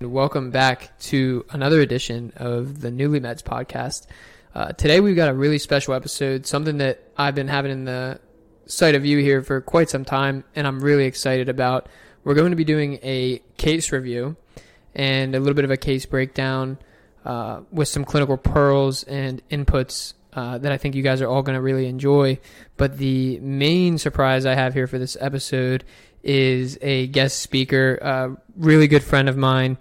Welcome back to another edition of the Newly Meds podcast. Uh, today we've got a really special episode, something that I've been having in the sight of you here for quite some time, and I'm really excited about. We're going to be doing a case review and a little bit of a case breakdown uh, with some clinical pearls and inputs uh, that I think you guys are all going to really enjoy. But the main surprise I have here for this episode is a guest speaker, a really good friend of mine.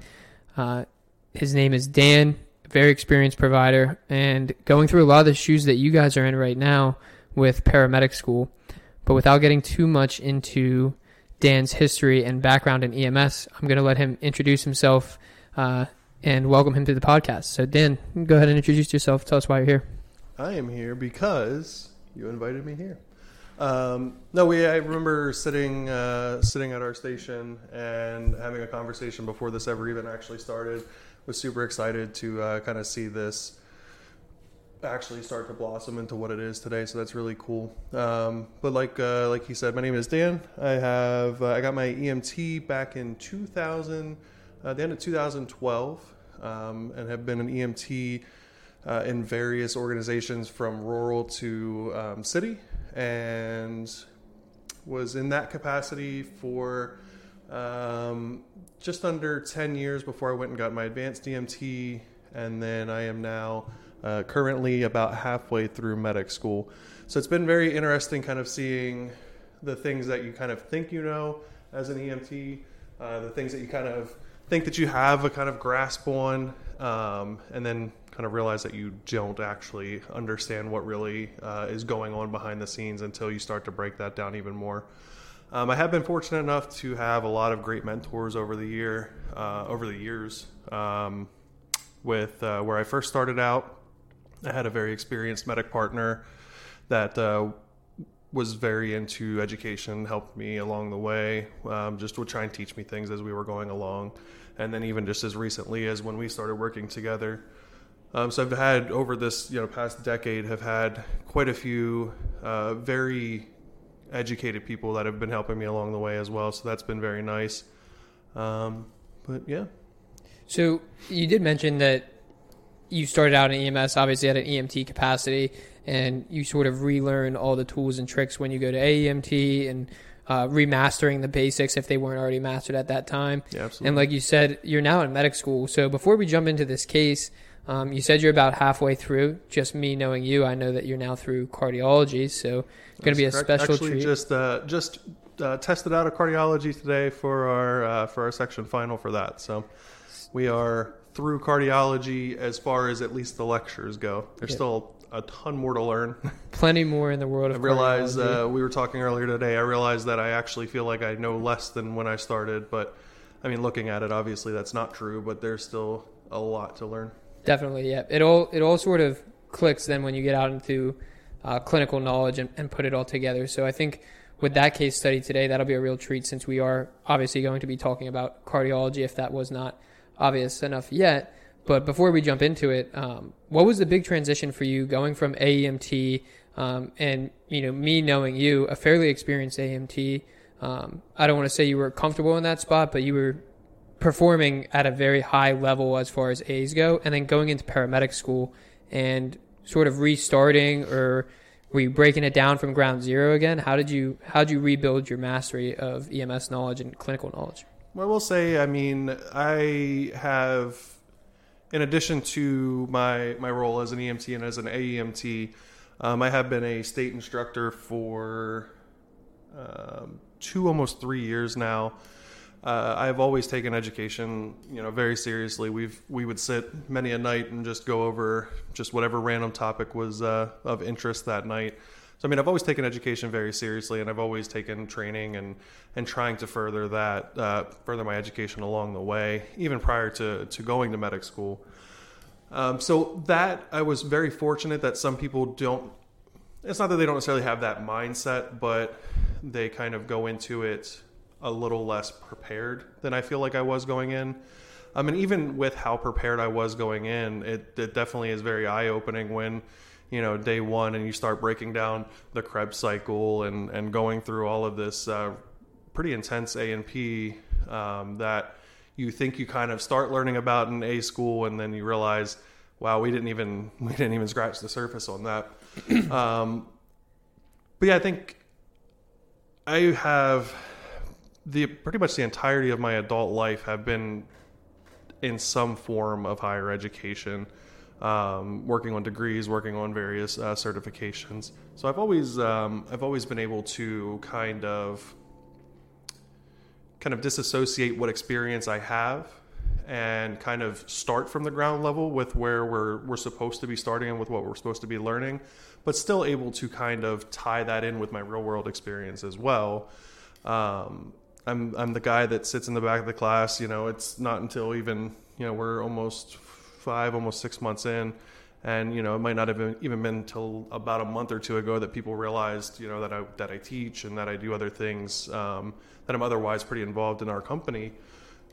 Uh, his name is Dan, very experienced provider, and going through a lot of the shoes that you guys are in right now with paramedic school. But without getting too much into Dan's history and background in EMS, I'm going to let him introduce himself uh, and welcome him to the podcast. So, Dan, go ahead and introduce yourself. Tell us why you're here. I am here because you invited me here. Um, no, we. I remember sitting uh, sitting at our station and having a conversation before this ever even actually started. Was super excited to uh, kind of see this actually start to blossom into what it is today. So that's really cool. Um, but like uh, like he said, my name is Dan. I have uh, I got my EMT back in 2000, uh, the end of 2012, um, and have been an EMT uh, in various organizations from rural to um, city, and was in that capacity for um, just under 10 years before I went and got my advanced EMT, and then I am now uh, currently about halfway through medic school. So it's been very interesting kind of seeing the things that you kind of think you know as an EMT, uh, the things that you kind of think that you have a kind of grasp on, um, and then kind of realize that you don't actually understand what really uh, is going on behind the scenes until you start to break that down even more. Um, I have been fortunate enough to have a lot of great mentors over the year, uh, over the years. Um, with uh, where I first started out, I had a very experienced medic partner that uh, was very into education, helped me along the way, um, just would try and teach me things as we were going along. And then even just as recently as when we started working together, um, so I've had over this you know past decade have had quite a few uh, very educated people that have been helping me along the way as well. So that's been very nice. Um, but yeah. So you did mention that you started out in EMS, obviously at an EMT capacity, and you sort of relearn all the tools and tricks when you go to AEMT and uh, remastering the basics if they weren't already mastered at that time. Yeah, absolutely. And like you said, you're now in medic school. So before we jump into this case, um, you said you're about halfway through. Just me knowing you, I know that you're now through cardiology. So going to be a correct. special Actually, treat. just uh, just uh, tested out of cardiology today for our uh, for our section final for that. So we are through cardiology as far as at least the lectures go. There's Yeah. still a ton more to learn. Plenty more in the world I realize uh, we were talking earlier today. I realized that I actually feel like I know less than when I started, but I mean, looking at it, obviously that's not true. But there's still a lot to learn. Definitely, yeah. It all it all sort of clicks then when you get out into uh, clinical knowledge and, and put it all together. So I think with that case study today, that'll be a real treat since we are obviously going to be talking about cardiology if that was not obvious enough yet. But before we jump into it, um, what was the big transition for you going from AEMT um, and you know me knowing you, a fairly experienced AMT? Um, I don't want to say you were comfortable in that spot, but you were performing at a very high level as far as A's go, and then going into paramedic school and sort of restarting or were you breaking it down from ground zero again? How did you how did you rebuild your mastery of EMS knowledge and clinical knowledge? Well, I will say, I mean, I have, in addition to my my role as an EMT and as an AEMT, um, I have been a state instructor for um, two, almost three years now. Uh, I've always taken education, you know, very seriously. We've we would sit many a night and just go over just whatever random topic was uh, of interest that night. So I mean, I've always taken education very seriously, and I've always taken training and and trying to further that, uh, further my education along the way, even prior to to going to medic school. Um, so that I was very fortunate that some people don't. It's not that they don't necessarily have that mindset, but they kind of go into it a little less prepared than I feel like I was going in. I mean, even with how prepared I was going in, it, it definitely is very eye opening when, you know, day one and you start breaking down the Krebs cycle and, and going through all of this uh, pretty intense A and P um, that, you think you kind of start learning about in A school, and then you realize, wow, we didn't even we didn't even scratch the surface on that. um, but yeah, I think I have the pretty much the entirety of my adult life have been in some form of higher education, um, working on degrees, working on various uh, certifications. So I've always um, I've always been able to kind of kind of disassociate what experience I have and kind of start from the ground level with where we're we're supposed to be starting and with what we're supposed to be learning, but still able to kind of tie that in with my real world experience as well. Um, I'm I'm the guy that sits in the back of the class. You know, it's not until even you know we're almost five, almost six months in, and you know it might not have been, even been until about a month or two ago that people realized you know that I that I teach and that I do other things um, that I'm otherwise pretty involved in our company.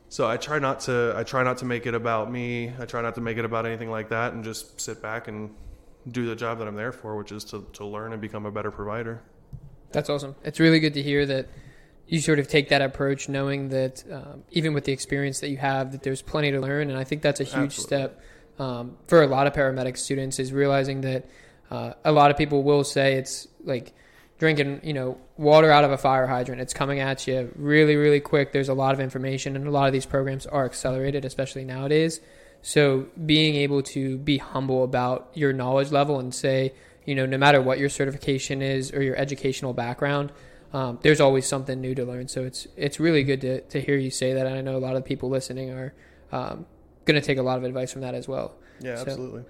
So I try not to I try not to make it about me. I try not to make it about anything like that, and just sit back and do the job that I'm there for, which is to to learn and become a better provider. That's awesome. It's really good to hear that you sort of take that approach, knowing that um, even with the experience that you have, that there's plenty to learn. And I think that's a huge Absolutely. step um, for a lot of paramedic students is realizing that uh, a lot of people will say it's like drinking, you know, water out of a fire hydrant. It's coming at you really, really quick. There's a lot of information, and a lot of these programs are accelerated, especially nowadays. So being able to be humble about your knowledge level and say, you know, no matter what your certification is or your educational background, um, there's always something new to learn. So it's it's really good to, to hear you say that. And I know a lot of people listening are um, going to take a lot of advice from that as well. Yeah, so, absolutely.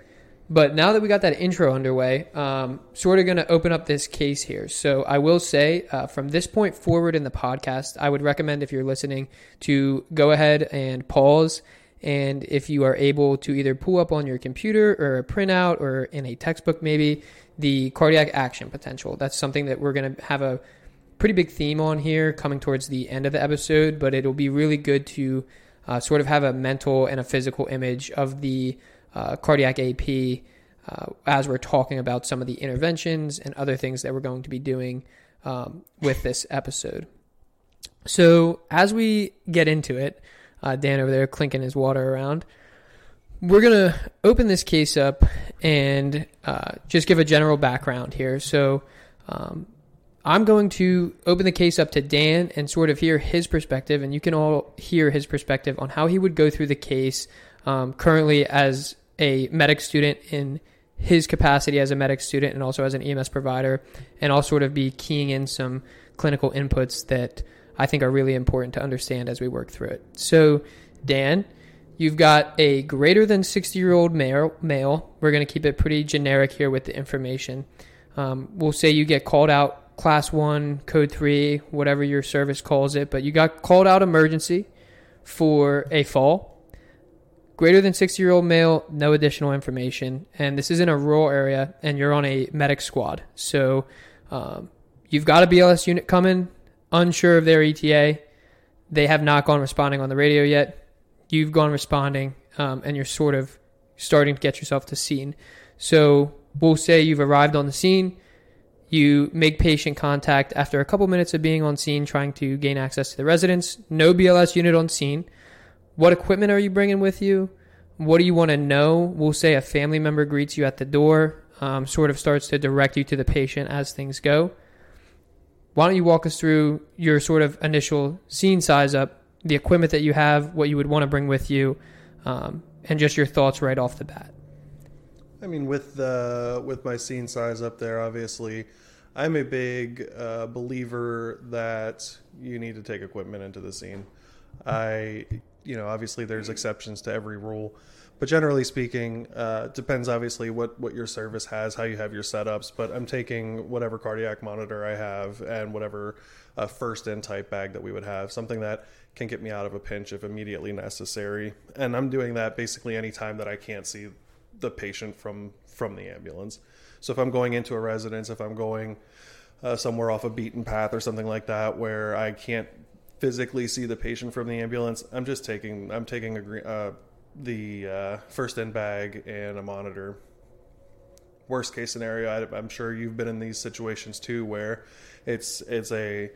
But now that we got that intro underway, um, sort of going to open up this case here. So I will say, uh, from this point forward in the podcast, I would recommend if you're listening to go ahead and pause. And if you are able to either pull up on your computer or a printout or in a textbook, maybe the cardiac action potential. That's something that we're going to have a pretty big theme on here coming towards the end of the episode, but it'll be really good to uh, sort of have a mental and a physical image of the uh, cardiac AP uh, as we're talking about some of the interventions and other things that we're going to be doing um, with this episode. So, as we get into it, uh, Dan over there clinking his water around, we're going to open this case up and uh, just give a general background here. So, um, I'm going to open the case up to Dan and sort of hear his perspective, and you can all hear his perspective on how he would go through the case um, currently as a medic student in his capacity as a medic student and also as an EMS provider, and I'll sort of be keying in some clinical inputs that I think are really important to understand as we work through it. So, Dan, you've got a greater than 60 year old male, male. We're going to keep it pretty generic here with the information. Um, we'll say you get called out class one, code three, whatever your service calls it, but you got called out emergency for a fall. Greater than 60 year old male, no additional information. And this is in a rural area, and you're on a medic squad. So um, you've got a BLS unit coming, unsure of their ETA. They have not gone responding on the radio yet. You've gone responding, um, and you're sort of starting to get yourself to scene. So we'll say you've arrived on the scene you make patient contact after a couple minutes of being on scene, trying to gain access to the residence. No BLS unit on scene. What equipment are you bringing with you? What do you want to know? We'll say a family member greets you at the door, um, sort of starts to direct you to the patient as things go. Why don't you walk us through your sort of initial scene size up, the equipment that you have, what you would want to bring with you, um, and just your thoughts right off the bat? I mean, with the with my scene size up there, obviously, I'm a big uh, believer that you need to take equipment into the scene. I, you know, obviously there's exceptions to every rule, but generally speaking, uh, depends obviously what what your service has, how you have your setups. But I'm taking whatever cardiac monitor I have and whatever uh, first in type bag that we would have, something that can get me out of a pinch if immediately necessary. And I'm doing that basically any time that I can't see the patient from from the ambulance. So if I'm going into a residence, if I'm going uh, somewhere off a beaten path or something like that where I can't physically see the patient from the ambulance, I'm just taking I'm taking a uh, the uh, first in bag and a monitor. Worst case scenario, I, I'm sure you've been in these situations too, where it's it's a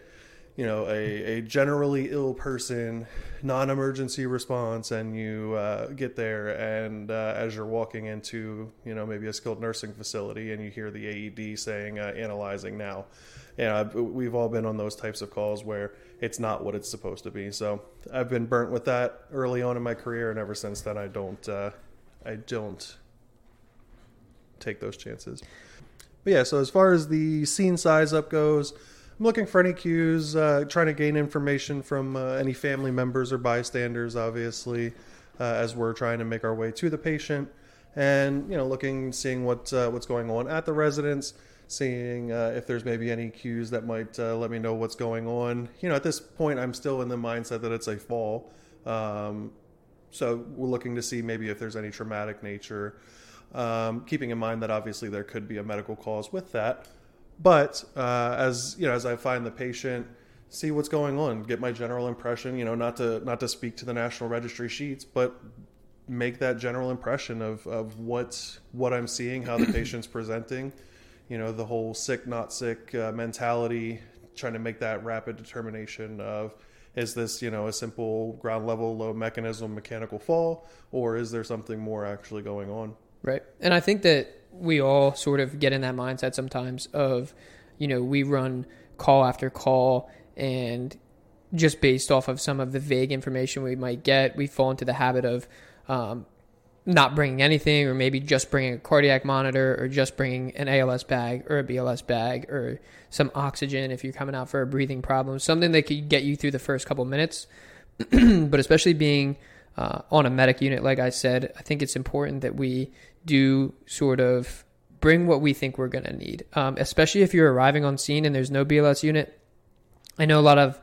you know a, a generally ill person non-emergency response and you uh, get there and uh, as you're walking into you know maybe a skilled nursing facility and you hear the aed saying uh, analyzing now. And we've all been on those types of calls where it's not what it's supposed to be. So i've been burnt with that early on in my career and ever since then i don't uh, i don't take those chances. But yeah so as far as the scene size up goes I'm looking for any cues, uh, trying to gain information from uh, any family members or bystanders, obviously, uh, as we're trying to make our way to the patient, and you know, looking, seeing what uh, what's going on at the residence, seeing uh, if there's maybe any cues that might uh, let me know what's going on. You know, at this point, I'm still in the mindset that it's a fall, um, so we're looking to see maybe if there's any traumatic nature. Um, keeping in mind that obviously there could be a medical cause with that. But uh, as you know, as I find the patient, see what's going on, get my general impression. You know, not to not to speak to the national registry sheets, but make that general impression of of what what I'm seeing, how the patient's presenting. You know, the whole sick not sick uh, mentality. Trying to make that rapid determination of is this you know a simple ground level low mechanism mechanical fall or is there something more actually going on right and i think that we all sort of get in that mindset sometimes of, you know, we run call after call and just based off of some of the vague information we might get, we fall into the habit of um, not bringing anything or maybe just bringing a cardiac monitor or just bringing an ALS bag or a BLS bag or some oxygen if you're coming out for a breathing problem, something that could get you through the first couple minutes. but especially being uh, on a medic unit, like I said, I think it's important that we do sort of bring what we think we're going to need, um, especially if you're arriving on scene and there's no BLS unit. I know a lot of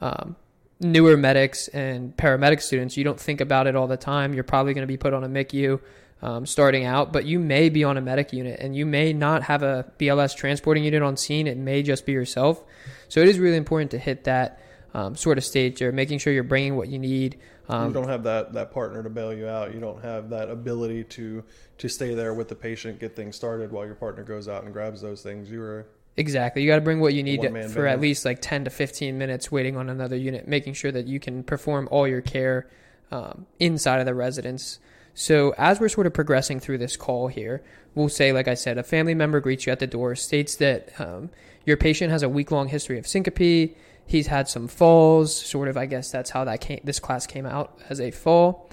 um, newer medics and paramedic students, you don't think about it all the time. You're probably going to be put on a MICU um, starting out, but you may be on a medic unit and you may not have a BLS transporting unit on scene. It may just be yourself. So it is really important to hit that um, sort of stage there, making sure you're bringing what you need. Um, you don't have that that partner to bail you out. You don't have that ability to to stay there with the patient, get things started while your partner goes out and grabs those things. You are Exactly. You got to bring what you need to, for at least like 10 to 15 minutes waiting on another unit, making sure that you can perform all your care um, inside of the residence. So, as we're sort of progressing through this call here, we'll say, like I said, a family member greets you at the door, states that um, your patient has a week long history of syncope he's had some falls. Sort of, I guess that's how that came. This class came out as a fall,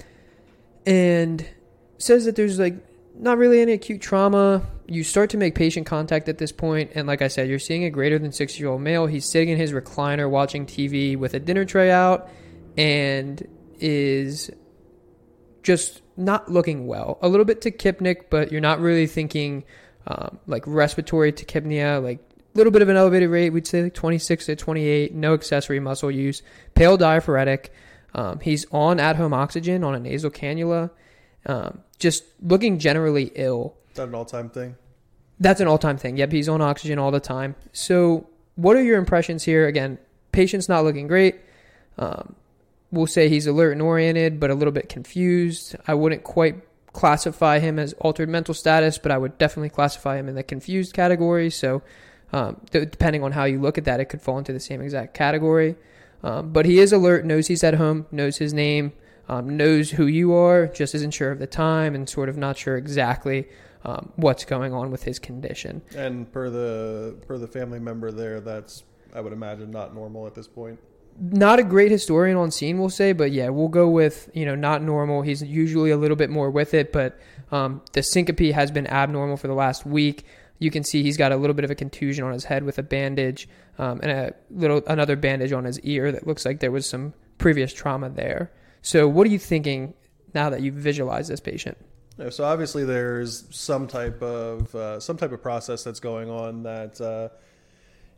and says that there's like not really any acute trauma. You start to make patient contact at this point, and like I said, you're seeing a greater than six year old male. He's sitting in his recliner watching TV with a dinner tray out, and is just not looking well. A little bit tachypneic, but you're not really thinking um, like respiratory tachypnea, like little bit of an elevated rate. We'd say like 26 to 28. No accessory muscle use. Pale diaphoretic. Um, he's on at-home oxygen on a nasal cannula. Um, just looking generally ill. Is that an all-time thing? That's an all-time thing. Yep, he's on oxygen all the time. So, what are your impressions here? Again, patient's not looking great. Um, we'll say he's alert and oriented, but a little bit confused. I wouldn't quite classify him as altered mental status, but I would definitely classify him in the confused category. So, um, th- depending on how you look at that, it could fall into the same exact category. Um, but he is alert, knows he's at home, knows his name, um, knows who you are, just isn't sure of the time and sort of not sure exactly um, what's going on with his condition. And per the per the family member there, that's I would imagine not normal at this point. Not a great historian on scene, we'll say, but yeah, we'll go with you know not normal. He's usually a little bit more with it, but um, the syncope has been abnormal for the last week you can see he's got a little bit of a contusion on his head with a bandage um, and a little another bandage on his ear that looks like there was some previous trauma there. So, what are you thinking now that you've visualized this patient? so obviously there's some type of uh, some type of process that's going on that uh,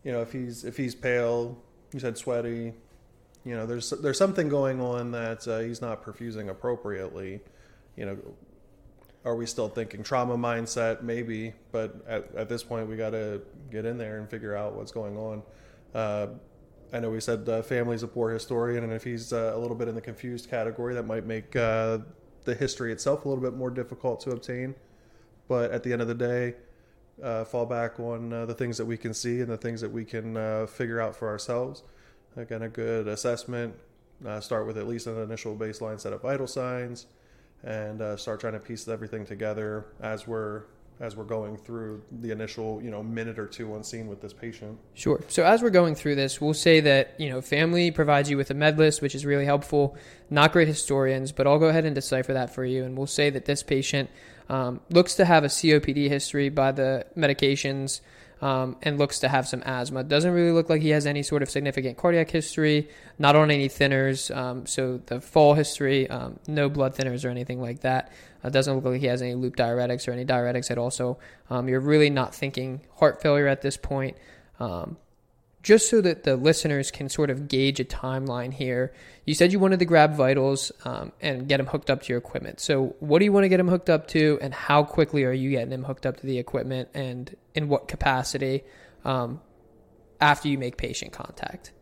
you know if he's if he's pale, he's had sweaty, you know there's there's something going on that uh, he's not perfusing appropriately. You know, are we still thinking trauma mindset? Maybe, but at, at this point, we got to get in there and figure out what's going on. Uh, I know we said uh, family's a poor historian, and if he's uh, a little bit in the confused category, that might make uh, the history itself a little bit more difficult to obtain. But at the end of the day, uh, fall back on uh, the things that we can see and the things that we can figure out for ourselves. again, a good assessment. Start with at least an initial baseline set of vital signs, and uh, start trying to piece everything together as we're as we're going through the initial you know minute or two on scene with this patient. Sure. So as we're going through this, we'll say that you know family provides you with a med list, which is really helpful. Not great historians, but I'll go ahead and decipher that for you, and we'll say that this patient um, looks to have a COPD history by the medications um, and looks to have some asthma. Doesn't really look like he has any sort of significant cardiac history, not on any thinners. Um, so the fall history, um, no blood thinners or anything like that. Uh, doesn't look like he has any loop diuretics or any diuretics at all. So um, you're really not thinking heart failure at this point. Just so that the listeners can sort of gauge a timeline here, you said you wanted to grab vitals um, and get them hooked up to your equipment. So, what do you want to get them hooked up to, and how quickly are you getting them hooked up to the equipment, and in what capacity um, after you make patient contact?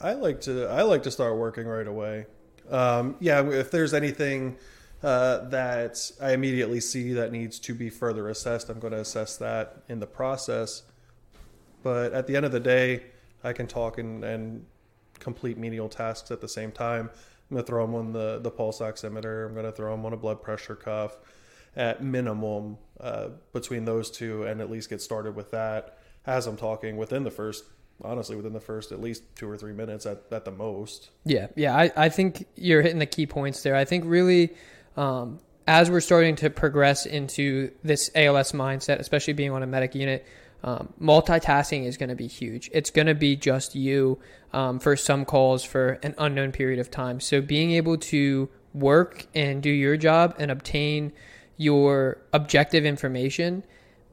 I like to I like to start working right away. Um, yeah, if there's anything uh, that I immediately see that needs to be further assessed, I'm going to assess that in the process. But at the end of the day, I can talk and, and complete menial tasks at the same time. I'm going to throw them on the, the pulse oximeter. I'm going to throw them on a blood pressure cuff at minimum uh, between those two and at least get started with that as I'm talking within the first, honestly, within the first at least two or three minutes at, at the most. Yeah. Yeah. I, I think you're hitting the key points there. I think really, um, as we're starting to progress into this ALS mindset, especially being on a medic unit, um, multitasking is going to be huge. It's going to be just you um, for some calls for an unknown period of time. So being able to work and do your job and obtain your objective information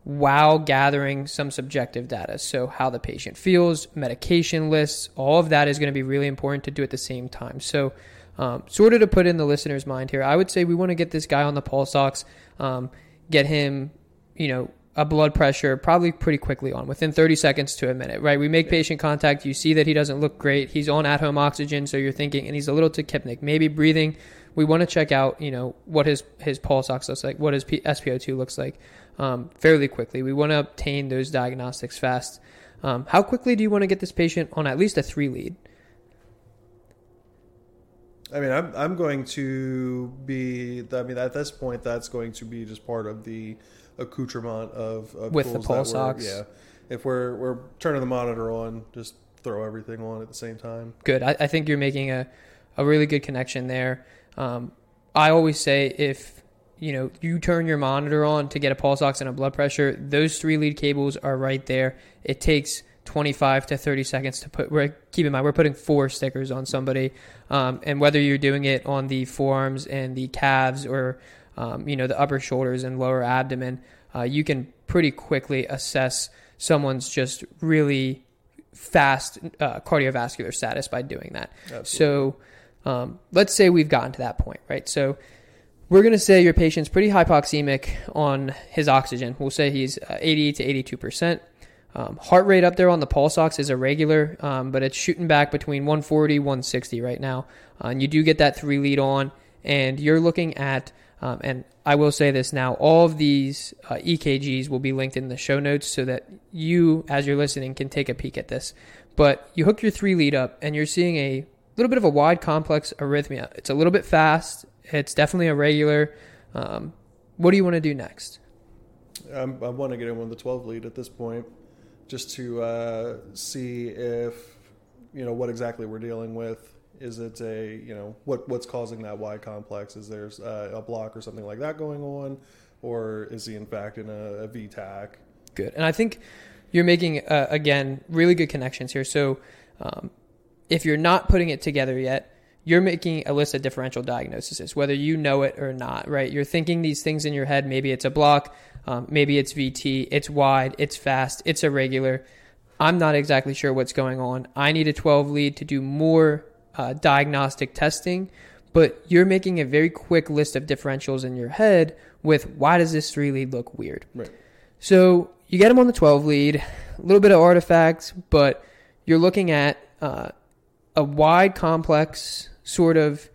while gathering some subjective data. So how the patient feels, medication lists, all of that is going to be really important to do at the same time. So um, sort of to put in the listener's mind here, I would say we want to get this guy on the pulse ox, um, get him, you know, a blood pressure probably pretty quickly on within 30 seconds to a minute, right? We make patient contact. You see that he doesn't look great. He's on at home oxygen. So you're thinking, and he's a little tachypneic, maybe breathing. We want to check out, you know, what his, his pulse ox looks like, what his P- SpO2 looks like um, fairly quickly. We want to obtain those diagnostics fast. Um, how quickly do you want to get this patient on at least a three lead? I mean, I'm, I'm going to be, I mean, at this point, that's going to be just part of the, accoutrement of, of with the pulse ox. Yeah, if we're we're turning the monitor on, just throw everything on at the same time. Good. I, I think you're making a a really good connection there. Um, I always say if you know you turn your monitor on to get a pulse ox and a blood pressure, those three lead cables are right there. It takes 25 to 30 seconds to put. We're, keep in mind we're putting four stickers on somebody, um, and whether you're doing it on the forearms and the calves or um, you know, the upper shoulders and lower abdomen, uh, you can pretty quickly assess someone's just really fast uh, cardiovascular status by doing that. Absolutely. So um, let's say we've gotten to that point, right? So we're going to say your patient's pretty hypoxemic on his oxygen. We'll say he's uh, 80 to 82 percent. Um, heart rate up there on the pulse ox is irregular, um, but it's shooting back between 140, 160 right now. Uh, and you do get that three lead on, and you're looking at um, and I will say this now all of these uh, EKGs will be linked in the show notes so that you, as you're listening, can take a peek at this. But you hook your three lead up and you're seeing a little bit of a wide complex arrhythmia. It's a little bit fast, it's definitely irregular. Um, what do you want to do next? Um, I want to get in on the 12 lead at this point just to uh, see if, you know, what exactly we're dealing with is it a you know what what's causing that wide complex? Is there's a, a block or something like that going on, or is he in fact in a, a V-tach? Good, and I think you're making uh, again really good connections here. So um, if you're not putting it together yet, you're making a list of differential diagnoses, whether you know it or not, right? You're thinking these things in your head. Maybe it's a block, um, maybe it's VT, it's wide, it's fast, it's irregular. I'm not exactly sure what's going on. I need a 12 lead to do more uh, diagnostic testing, but you're making a very quick list of differentials in your head with why does this three lead look weird? Right. So you get them on the 12 lead, a little bit of artifacts, but you're looking at uh, a wide, complex, sort of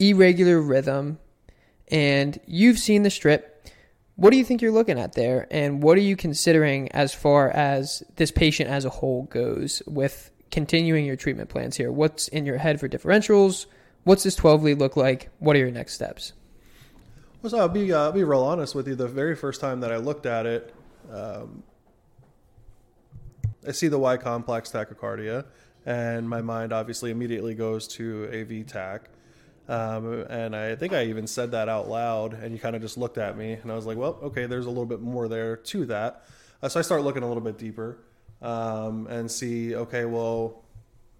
irregular rhythm, and you've seen the strip. What do you think you're looking at there, and what are you considering as far as this patient as a whole goes with continuing your treatment plans here? What's in your head for differentials? What's this 12 lead look like? What are your next steps? Well, so I'll be uh, I'll be real honest with you. The very first time that I looked at it, um, I see the wide complex tachycardia, and my mind obviously immediately goes to a V-tach. Um, and I think I even said that out loud, and you kind of just looked at me, and I was like, "Well, okay, there's a little bit more there to that." Uh, so I start looking a little bit deeper um, and see, okay, well,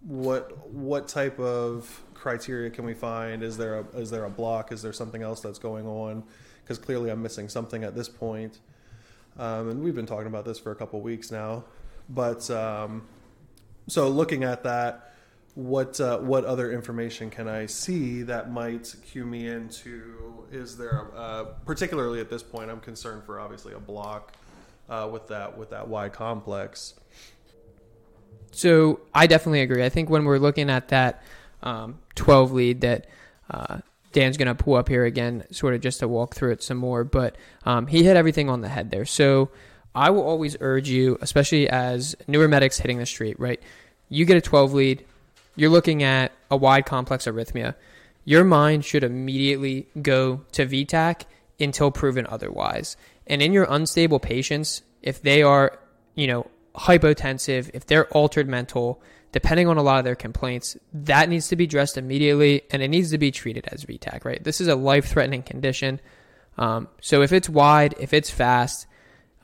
what what type of criteria can we find? Is there a is there a block? Is there something else that's going on? Because clearly I'm missing something at this point. Um, and we've been talking about this for a couple weeks now. But um, so looking at that, what uh, what other information can I see that might cue me into? Is there, a, uh, particularly at this point, I'm concerned for obviously a block uh, with that with that wide complex. So I definitely agree. I think when we're looking at that um, 12 lead that uh, Dan's going to pull up here again, sort of just to walk through it some more, but um, he hit everything on the head there. So I will always urge you, especially as newer medics hitting the street, right? You get a 12 lead, you're looking at a wide complex arrhythmia. Your mind should immediately go to V-tach until proven otherwise. And in your unstable patients, if they are, you know, hypotensive, if they're altered mental, depending on a lot of their complaints, that needs to be addressed immediately and it needs to be treated as V-tach, right? This is a life threatening condition. Um, so if it's wide, if it's fast,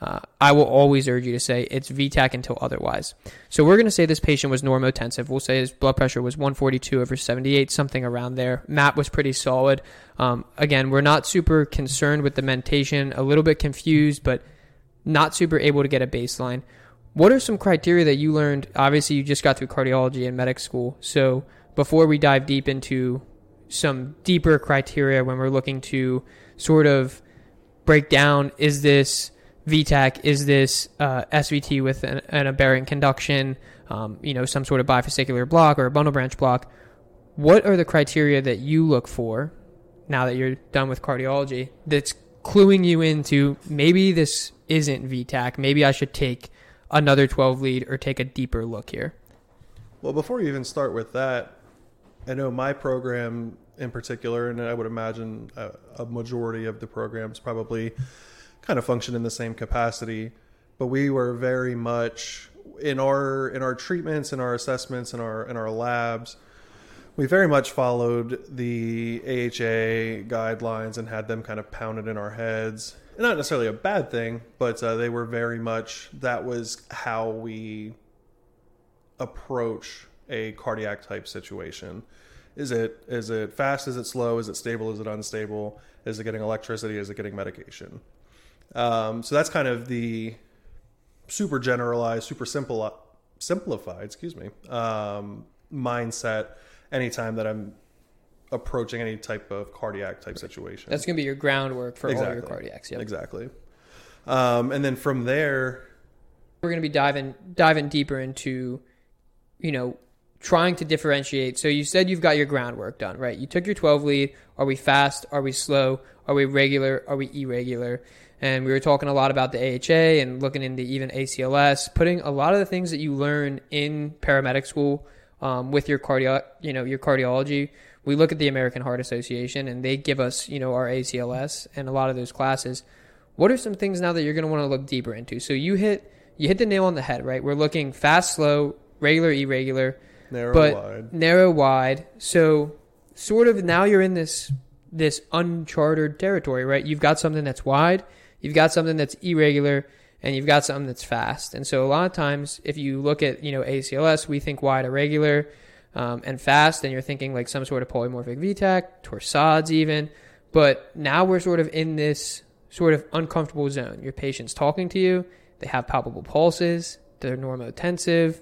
uh, I will always urge you to say it's V-tach until otherwise. So we're going to say this patient was normotensive. We'll say his blood pressure was 142 over 78, something around there. MAP was pretty solid. Um, again, we're not super concerned with the mentation, a little bit confused, but not super able to get a baseline. What are some criteria that you learned? Obviously, you just got through cardiology and medic school. So before we dive deep into some deeper criteria when we're looking to sort of break down is this V-tach, is this uh, SVT with an, an aberrant conduction, um, you know, some sort of bifascicular block or a bundle branch block? What are the criteria that you look for now that you're done with cardiology that's cluing you into maybe this isn't V-tach, maybe I should take another 12 lead or take a deeper look here? Well, before you even start with that, I know my program in particular, and I would imagine a, a majority of the programs probably kind of function in the same capacity. But we were very much in our in our treatments, in our assessments, in our in our labs. We very much followed the AHA guidelines and had them kind of pounded in our heads. Not necessarily a bad thing, but uh, they were very much that was how we approach a cardiac type situation. Is it is it fast? Is it slow? Is it stable? Is it unstable? Is it getting electricity? Is it getting medication? Um, so that's kind of the super generalized, super simple, simplified, excuse me, um, mindset. Anytime that I'm approaching any type of cardiac type situation, that's going to be your groundwork for exactly. all your cardiacs. Yep. Exactly. Um, and then from there, we're going to be diving diving deeper into, you know, trying to differentiate. So you said you've got your groundwork done, right? You took your 12 lead. Are we fast? Are we slow? Are we regular? Are we irregular? And we were talking a lot about the AHA and looking into even ACLS, putting a lot of the things that you learn in paramedic school um, with your cardio, you know, your cardiology. We look at the American Heart Association and they give us, you know, our ACLS and a lot of those classes. What are some things now that you're going to want to look deeper into? So you hit you hit the nail on the head, right? We're looking fast, slow, regular, irregular, narrow, but wide. narrow, wide. So sort of now you're in this this uncharted territory, right? You've got something that's wide, you've got something that's irregular, and you've got something that's fast. And so a lot of times, if you look at you know ACLS, we think wide, irregular, um, and fast, and you're thinking like some sort of polymorphic V-tach, torsades even. But now we're sort of in this sort of uncomfortable zone. Your patient's talking to you, they have palpable pulses, they're normotensive.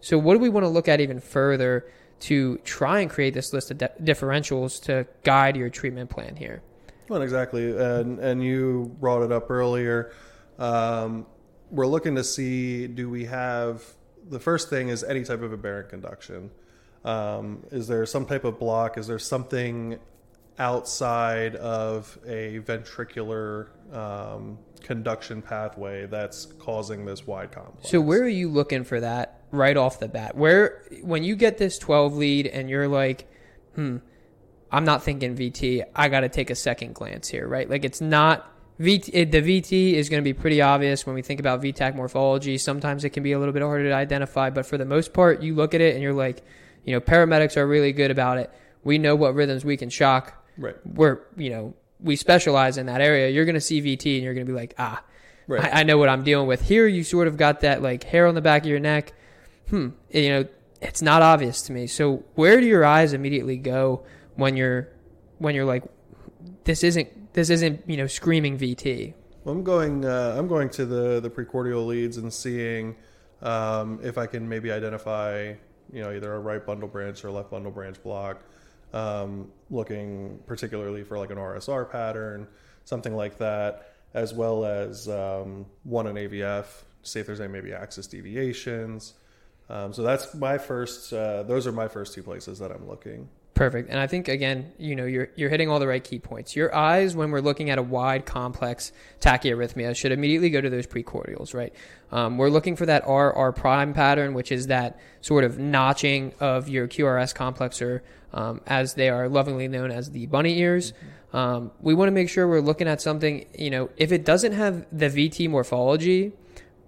So what do we want to look at even further to try and create this list of de- differentials to guide your treatment plan here? Well, exactly, and and you brought it up earlier. Um, we're looking to see do we have the first thing is any type of aberrant conduction. Um, is there some type of block? Is there something outside of a ventricular um, conduction pathway that's causing this wide complex? So where are you looking for that right off the bat. Where when you get this 12 lead and you're like, hmm, I'm not thinking VT. I got to take a second glance here, right? Like it's not VT. The VT is going to be pretty obvious when we think about V-tach morphology. Sometimes it can be a little bit harder to identify, but for the most part, you look at it and you're like, you know, paramedics are really good about it. We know what rhythms we can shock. Right. We're, you know, we specialize in that area. You're going to see VT and you're going to be like, ah, Right. I, I know what I'm dealing with. Here, you sort of got that like hair on the back of your neck. Hmm. You know, it's not obvious to me. So where do your eyes immediately go when you're when you're like, this isn't this isn't you know screaming VT. Well, I'm going. Uh, I'm going to the the precordial leads and seeing um, if I can maybe identify, you know, either a right bundle branch or left bundle branch block. Um, looking particularly for like an RSR pattern, something like that, as well as um, one in AVF. See if there's any maybe axis deviations. Um, so that's my first. Uh, those are my first two places that I'm looking. Perfect. And I think again, you know, you're you're hitting all the right key points. Your eyes, when we're looking at a wide, complex tachyarrhythmia, should immediately go to those precordials, right? Um, we're looking for that RR prime pattern, which is that sort of notching of your QRS complexer, um, as they are lovingly known as the bunny ears. Um, we want to make sure we're looking at something. You know, if it doesn't have the VT morphology,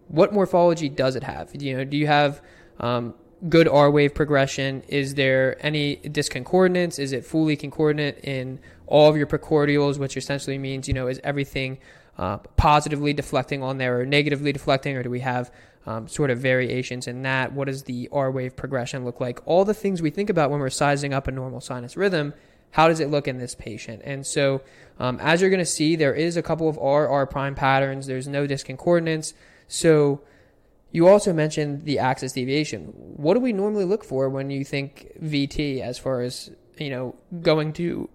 what morphology does it have? You know, do you have um, good R wave progression? Is there any disconcordance? Is it fully concordant in all of your precordials, which essentially means, you know, is everything uh, positively deflecting on there or negatively deflecting, or do we have um, sort of variations in that? What does the R wave progression look like? All the things we think about when we're sizing up a normal sinus rhythm. How does it look in this patient? And so, um, as you're going to see, there is a couple of R R prime patterns. There's no disconcordance. So, you also mentioned the axis deviation. What do we normally look for when you think VT as far as, you know, going to,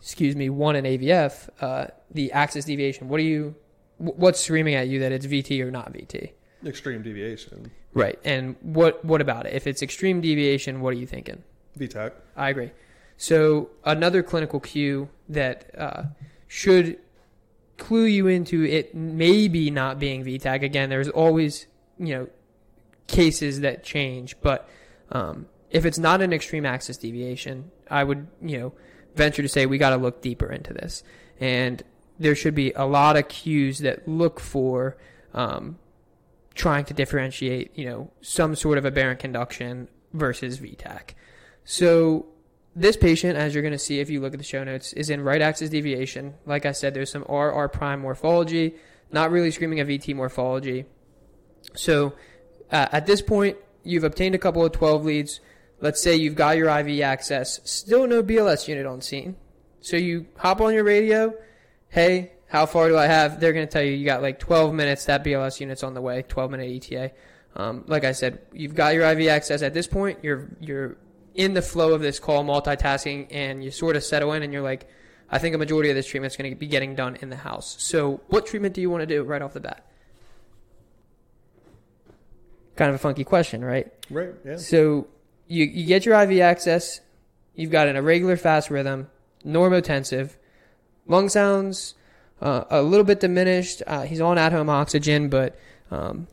excuse me, one in AVF, uh, the axis deviation? What do you, what's screaming at you that it's VT or not VT? Extreme deviation. Right. And what, what about it? If it's extreme deviation, what are you thinking? V-tach. I agree. So another clinical cue that uh, should clue you into it maybe not being VTAC. Again, there's always you know cases that change, but um, if it's not an extreme axis deviation, I would you know venture to say we got to look deeper into this, and there should be a lot of cues that look for um, trying to differentiate you know some sort of aberrant conduction versus V-tach. So this patient, as you're going to see if you look at the show notes, is in right axis deviation. Like I said, there's some RR prime morphology, not really screaming a VT morphology. So uh, at this point, you've obtained a couple of 12 leads. Let's say you've got your IV access, still no BLS unit on scene. So you hop on your radio, hey, how far do I have? They're going to tell you you got like 12 minutes, that BLS unit's on the way, 12 minute ETA. Um, like I said, you've got your IV access at this point, you're, you're in the flow of this call, multitasking, and you sort of settle in and you're like, I think a majority of this treatment is going to be getting done in the house. So what treatment do you want to do right off the bat? Kind of a funky question, right? Right. Yeah. So you you get your IV access, you've got an irregular fast rhythm, normotensive, lung sounds uh, a little bit diminished. Uh, he's on at home oxygen, but um,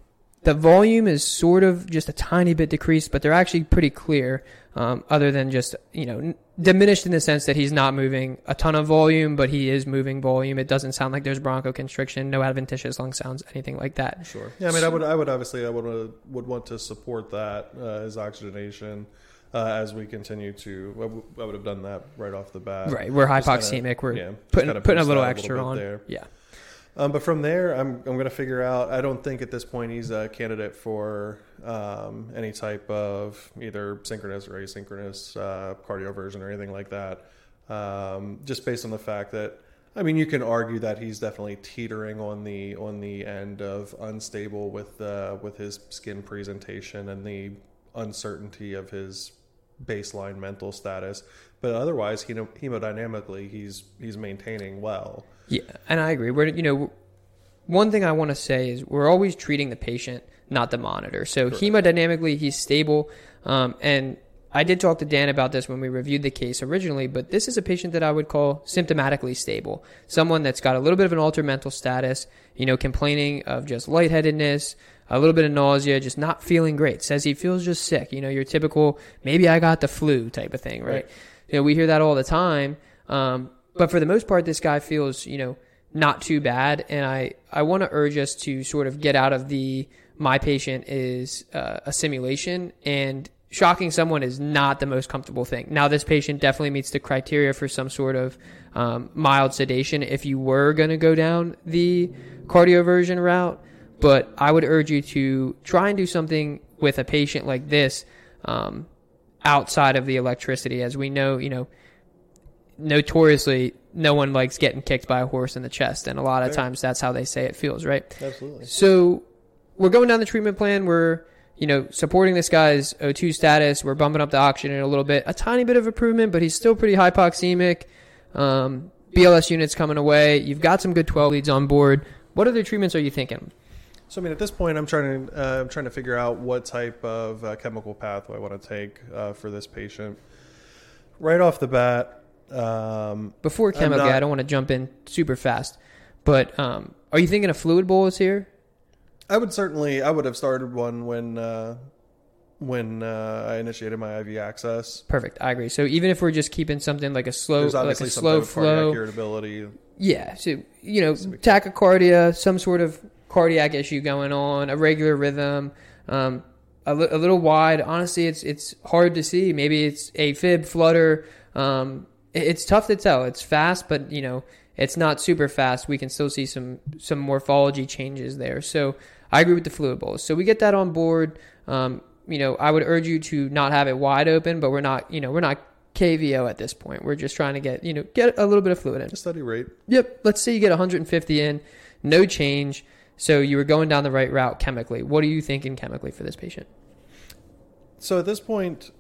the volume is sort of just a tiny bit decreased, but they're actually pretty clear. Um, other than just you know diminished in the sense that he's not moving a ton of volume, but he is moving volume. It doesn't sound like there's bronchoconstriction, no adventitious lung sounds, anything like that. Sure. Yeah, I mean, I would, I would obviously, I would, would want to support that uh, as oxygenation uh, as we continue to. I w- I would have done that right off the bat. Right, we're hypoxemic. kinda- we're yeah, putting putting a little that extra bit on. there. Yeah. Um, but from there, I'm I'm going to figure out. I don't think at this point he's a candidate for um, any type of either synchronous or asynchronous uh, cardioversion or anything like that. Um, just based on the fact that, I mean, you can argue that he's definitely teetering on the on the end of unstable with uh, with his skin presentation and the uncertainty of his baseline mental status. But otherwise, hemo- hemodynamically, he's he's maintaining well. Yeah, and I agree. We're you know, one thing I want to say is we're always treating the patient, not the monitor. So hemodynamically, he's stable, um, and I did talk to Dan about this when we reviewed the case originally, but this is a patient that I would call symptomatically stable. Someone that's got a little bit of an altered mental status, you know, complaining of just lightheadedness, a little bit of nausea, just not feeling great. Says he feels just sick. You know, your typical maybe I got the flu type of thing, right? right. You know, we hear that all the time. Um, but for the most part, this guy feels, you know, not too bad. And I, I want to urge us to sort of get out of the my patient is uh, a simulation and shocking someone is not the most comfortable thing. Now, this patient definitely meets the criteria for some sort of um, mild sedation if you were going to go down the cardioversion route. But I would urge you to try and do something with a patient like this um, outside of the electricity. As we know, you know, notoriously, no one likes getting kicked by a horse in the chest. And a lot of times that's how they say it feels, right? Absolutely. So we're going down the treatment plan. We're you know, supporting this guy's O2 status. We're bumping up the oxygen a little bit. A tiny bit of improvement, but he's still pretty hypoxemic. Um, BLS units coming away. You've got some good 12 leads on board. What other treatments are you thinking? So I mean, at this point, I'm trying to uh, I'm trying to figure out what type of uh, chemical pathway I want to take uh, for this patient. Right off the bat, um, before chemical, not, I don't want to jump in super fast, but um, are you thinking a fluid bolus here? I would certainly I would have started one when uh, when uh, I initiated my IV access. Perfect, I agree. So even if we're just keeping something like a slow, like a slow flow, irritability. Yeah, so you know, tachycardia, some sort of cardiac issue going on, a regular rhythm, um, a, li- a, little wide. Honestly, it's it's hard to see. Maybe it's AFib, flutter. Um, it, it's tough to tell. It's fast, but you know, it's not super fast. We can still see some some morphology changes there. So I agree with the fluid bolus. So we get that on board. Um, you know, I would urge you to not have it wide open, but we're not, you know, we're not KVO at this point. We're just trying to get, you know, get a little bit of fluid in. A steady rate. Yep. Let's say you get 150 in, no change. So you were going down the right route chemically. What are you thinking chemically for this patient? So at this point,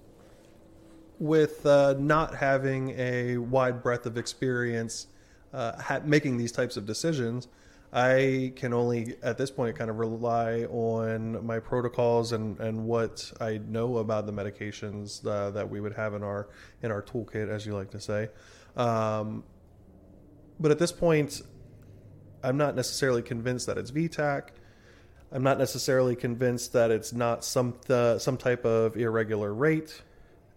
with uh, not having a wide breadth of experience uh, ha- making these types of decisions, I can only at this point kind of rely on my protocols and, and what I know about the medications uh, that we would have in our in our toolkit, as you like to say. Um, but at this point, I'm not necessarily convinced that it's V-tach. I'm not necessarily convinced that it's not some uh, some type of irregular rate.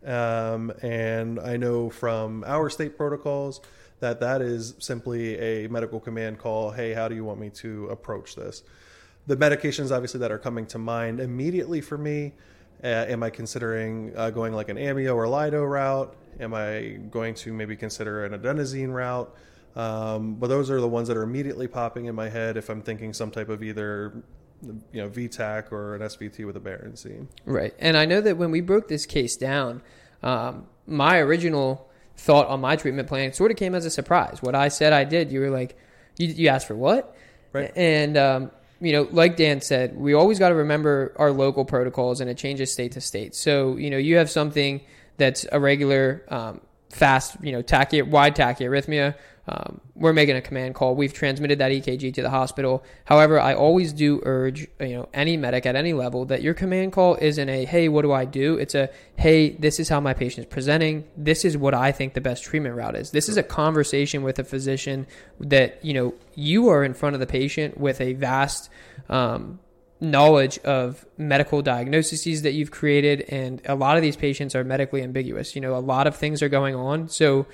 Um, and I know from our state protocols that that is simply a medical command call. Hey, how do you want me to approach this? The medications, obviously, that are coming to mind immediately for me. Uh, am I considering uh, going like an amio or lido route? Am I going to maybe consider an adenosine route? Um, but those are the ones that are immediately popping in my head if I'm thinking some type of either you know V-tach or an SVT with aberrancy. Right, and I know that when we broke this case down, um, my original thought on my treatment plan sort of came as a surprise. What I said I did, you were like, you, you asked for what? Right. And, um, you know, like Dan said, we always got to remember our local protocols and it changes state to state. So, you know, you have something that's a regular, um, fast, you know, tachy, wide tachyarrhythmia um, we're making a command call. We've transmitted that EKG to the hospital. However, I always do urge, you know, any medic at any level that your command call isn't a, hey, what do I do? It's a, hey, this is how my patient is presenting. This is what I think the best treatment route is. This is a conversation with a physician that, you know, you are in front of the patient with a vast, um, knowledge of medical diagnoses that you've created and a lot of these patients are medically ambiguous you know a lot of things are going on so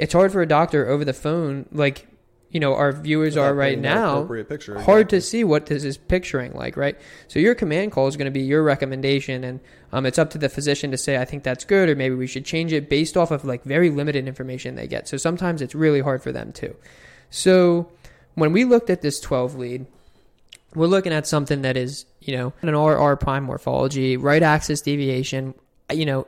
it's hard for a doctor over the phone, like you know our viewers Without are right now. Picture, hard exactly. to see what this is picturing like, right? So your command call is going to be your recommendation, and um, it's up to the physician to say, I think that's good, or maybe we should change it based off of like very limited information they get. So sometimes it's really hard for them too. So when we looked at this 12 lead, we're looking at something that is, you know, an RR prime morphology, right axis deviation, you know,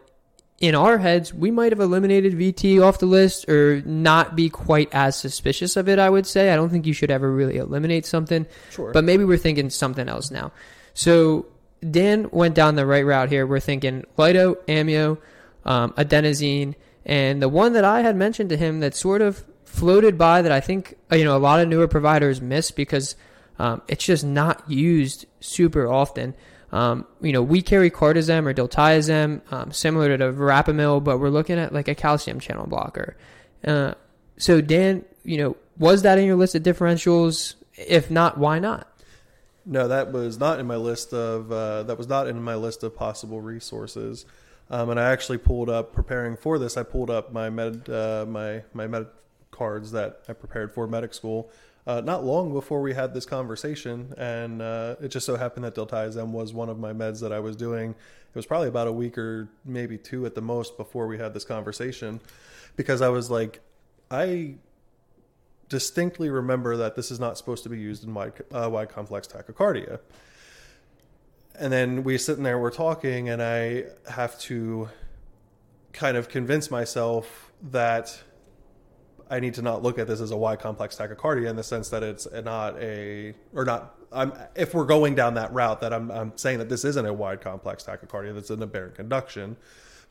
in our heads, we might have eliminated VT off the list or not be quite as suspicious of it, I would say. I don't think you should ever really eliminate something. Sure. But maybe we're thinking something else now. So Dan went down the right route here. We're thinking Lido, Amio, um, adenosine, and the one that I had mentioned to him that sort of floated by that I think uh, you know a lot of newer providers miss because um, it's just not used super often Um, you know, we carry cardizem or diltiazem, um, similar to verapamil, but we're looking at like a calcium channel blocker. Uh, so Dan, you know, was that in your list of differentials? If not, why not? No, that was not in my list of uh, that was not in my list of possible resources. Um, and I actually pulled up preparing for this. I pulled up my med uh, my my med cards that I prepared for medic school. Uh, not long before we had this conversation, and uh, it just so happened that diltiazem was one of my meds that I was doing. It was probably about a week or maybe two at the most before we had this conversation, because I was like, I distinctly remember that this is not supposed to be used in wide, uh, wide complex tachycardia. And then we sit in there, we're talking, and I have to kind of convince myself that I need to not look at this as a wide complex tachycardia in the sense that it's not a or not. I'm if we're going down that route that I'm I'm saying that this isn't a wide complex tachycardia that's an aberrant conduction.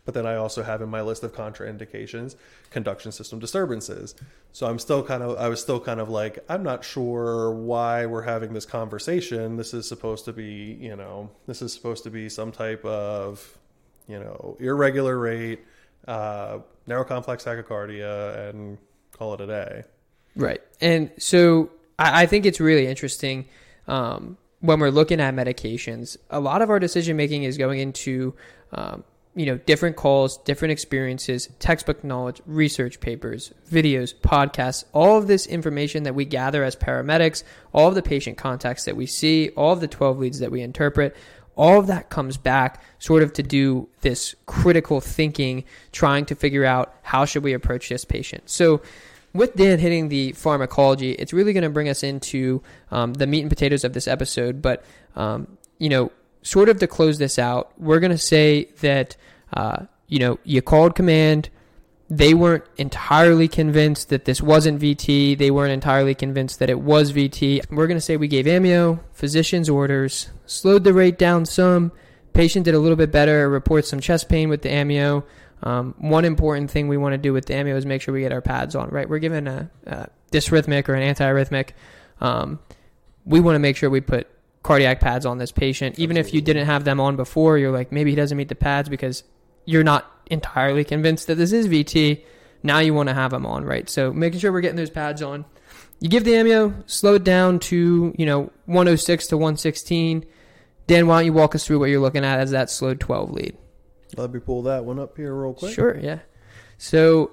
But then I also have in my list of contraindications conduction system disturbances. So I'm still kind of I was still kind of like I'm not sure why we're having this conversation. This is supposed to be, you know, this is supposed to be some type of, you know, irregular rate, uh, narrow complex tachycardia and call it a day. Right. And so I, I think it's really interesting um, when we're looking at medications. A lot of our decision making is going into, um, you know, different calls, different experiences, textbook knowledge, research papers, videos, podcasts, all of this information that we gather as paramedics, all of the patient contacts that we see, all of the 12 leads that we interpret, all of that comes back sort of to do this critical thinking, trying to figure out how should we approach this patient. So, with Dan hitting the pharmacology, it's really going to bring us into um, the meat and potatoes of this episode. But, um, you know, sort of to close this out, we're going to say that, uh, you know, you called command. They weren't entirely convinced that this wasn't VT. They weren't entirely convinced that it was VT. We're going to say we gave amio, physician's orders, slowed the rate down some. Patient did a little bit better, reports some chest pain with the amio. Um, one important thing we want to do with the amio is make sure we get our pads on, right? We're given a, a dysrhythmic or an antiarrhythmic. Um, we want to make sure we put cardiac pads on this patient. Even if you didn't have them on before, you're like, maybe he doesn't meet the pads because you're not entirely convinced that this is VT. Now you want to have them on, right? So making sure we're getting those pads on. You give the amio, slow it down to, you know, 106 to 116. Dan, why don't you walk us through what you're looking at as that slowed 12 lead? Let me pull that one up here real quick. Sure, yeah. So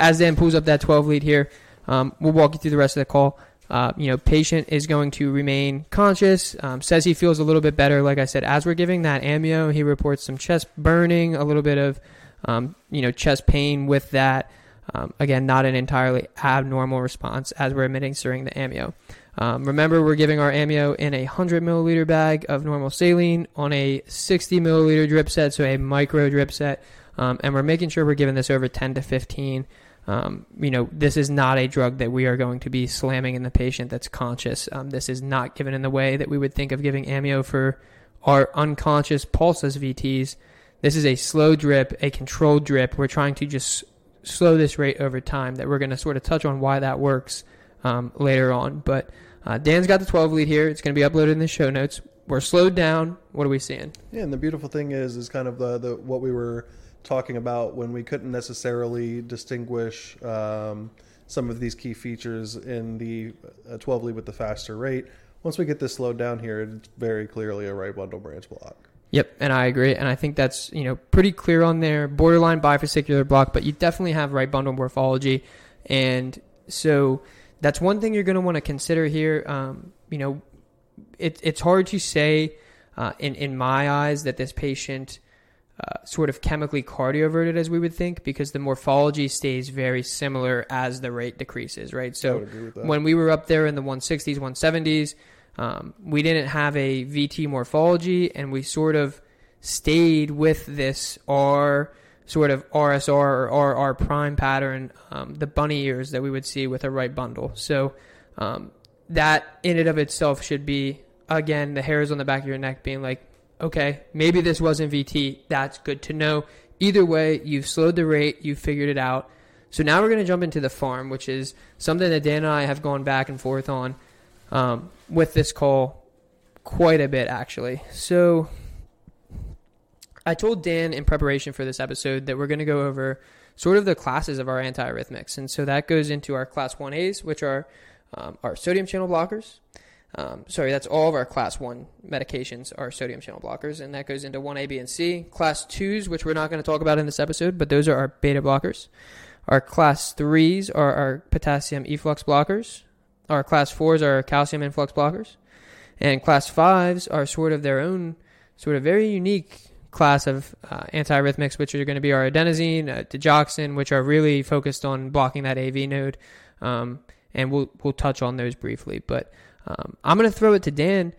as Dan pulls up that 12 lead here, um, we'll walk you through the rest of the call. Uh, you know, patient is going to remain conscious. Um, says he feels a little bit better. Like I said, as we're giving that amio, he reports some chest burning, a little bit of, um, you know, chest pain with that. Um, again, not an entirely abnormal response as we're administering the amio. Um, remember, we're giving our amio in a 100 milliliter bag of normal saline on a 60 milliliter drip set, so a micro drip set, um, and we're making sure we're giving this over 10 to 15. Um, you know, this is not a drug that we are going to be slamming in the patient that's conscious. Um, this is not given in the way that we would think of giving amio for our unconscious pulseless VTs. This is a slow drip, a controlled drip. We're trying to just slow this rate over time. That we're going to sort of touch on why that works um, later on, but. Uh, Dan's got the 12 lead here. It's going to be uploaded in the show notes. We're slowed down. What are we seeing? Yeah, and the beautiful thing is, is kind of the, the what we were talking about when we couldn't necessarily distinguish um, some of these key features in the uh, 12 lead with the faster rate. Once we get this slowed down here, it's very clearly a right bundle branch block. Yep, and I agree, and I think that's you know pretty clear on there. Borderline bifascicular block, but you definitely have right bundle morphology, and so that's one thing you're going to want to consider here. Um, you know, it, it's hard to say uh, in in my eyes that this patient uh, sort of chemically cardioverted as we would think because the morphology stays very similar as the rate decreases, right? So when we were up there in the 160s, 170s, um, we didn't have a VT morphology, and we sort of stayed with this R sort of RSR or RR prime pattern, um, the bunny ears that we would see with a right bundle. So um, that in and of itself should be again the hairs on the back of your neck being like, okay, maybe this wasn't VT. That's good to know. Either way, you've slowed the rate, you've figured it out. So now we're going to jump into the pharm, which is something that Dan and I have gone back and forth on um, with this call quite a bit actually. So I told Dan in preparation for this episode that we're going to go over sort of the classes of our antiarrhythmics. And so that goes into our class 1As, which are um, our sodium channel blockers. Um, sorry, that's all of our class 1 medications are sodium channel blockers. And that goes into 1A, B, and C. Class 2s, which we're not going to talk about in this episode, but those are our beta blockers. Our class 3s are our potassium efflux blockers. Our class 4s are calcium influx blockers. And class 5s are sort of their own, sort of very unique class of uh, antiarrhythmics, which are going to be our adenosine, uh, digoxin, which are really focused on blocking that AV node. Um, and we'll we'll touch on those briefly. But um, I'm going to throw it to Dan.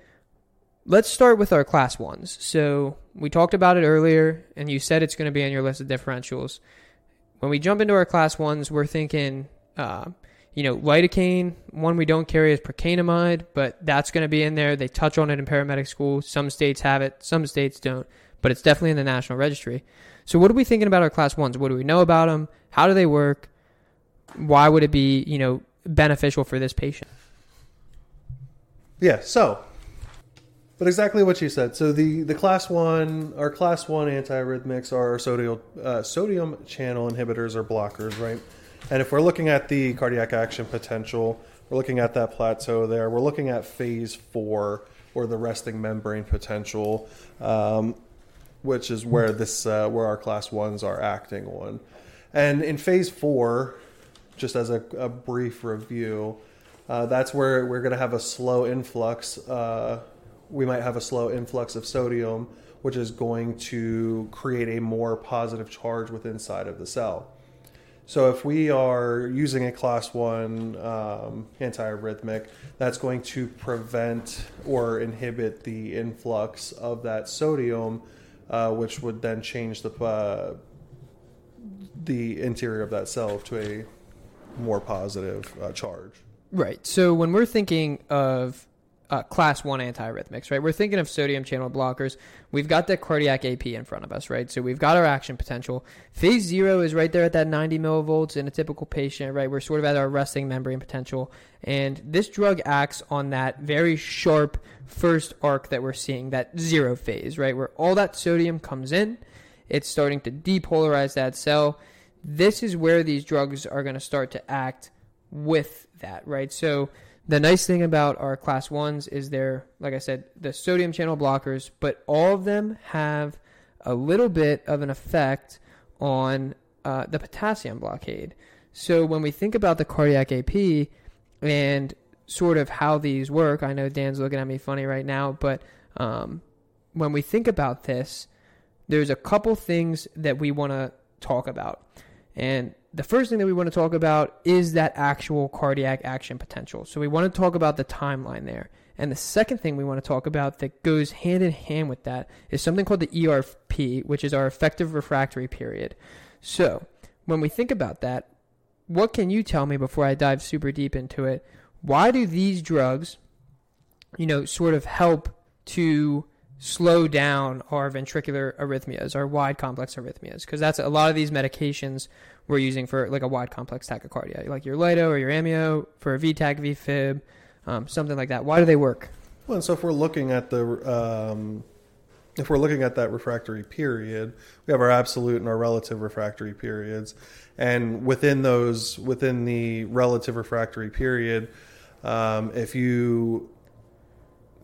Let's start with our class ones. So we talked about it earlier, and you said it's going to be on your list of differentials. When we jump into our class ones, we're thinking, uh, you know, lidocaine. One we don't carry is procainamide, but that's going to be in there. They touch on it in paramedic school. Some states have it, some states don't but it's definitely in the national registry. So what are we thinking about our class ones? What do we know about them? How do they work? Why would it be, you know, beneficial for this patient? Yeah, so but exactly what you said. So the, the class one, our class one antiarrhythmics are sodium uh, sodium channel inhibitors or blockers, right? And if we're looking at the cardiac action potential, we're looking at that plateau there. We're looking at phase four or the resting membrane potential. Um, which is where this uh, where our class ones are acting on. And in phase four, just as a, a brief review, uh, that's where we're going to have a slow influx. Uh, we might have a slow influx of sodium, which is going to create a more positive charge within inside of the cell. So if we are using a class one um, antiarrhythmic, that's going to prevent or inhibit the influx of that sodium uh, which would then change the uh, the interior of that cell to a more positive uh, charge. Right. So when we're thinking of uh, class one antiarrhythmics, right? We're thinking of sodium channel blockers. We've got the cardiac AP in front of us, right? So we've got our action potential. Phase zero is right there at that 90 millivolts in a typical patient, right? We're sort of at our resting membrane potential. And this drug acts on that very sharp first arc that we're seeing, that zero phase, right? Where all that sodium comes in, it's starting to depolarize that cell. This is where these drugs are going to start to act with that, right? So the nice thing about our class ones is they're, like I said, the sodium channel blockers, but all of them have a little bit of an effect on uh, the potassium blockade. So when we think about the cardiac AP and sort of how these work, I know Dan's looking at me funny right now, but um, when we think about this, there's a couple things that we want to talk about. And the first thing that we want to talk about is that actual cardiac action potential. So we want to talk about the timeline there. And the second thing we want to talk about that goes hand in hand with that is something called the ERP, which is our effective refractory period. So when we think about that, what can you tell me before I dive super deep into it? Why do these drugs, you know, sort of help to slow down our ventricular arrhythmias, our wide complex arrhythmias, because that's a lot of these medications we're using for like a wide complex tachycardia, like your Lido or your Amio for a VTach, VFib, um, something like that. Why do they work? Well, so if we're looking at the um, if we're looking at that refractory period, we have our absolute and our relative refractory periods, and within those, within the relative refractory period, um, if you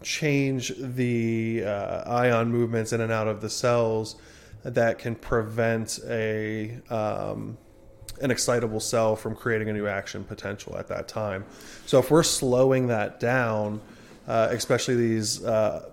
change the uh, ion movements in and out of the cells that can prevent a um, an excitable cell from creating a new action potential at that time. So if we're slowing that down, uh, especially these uh,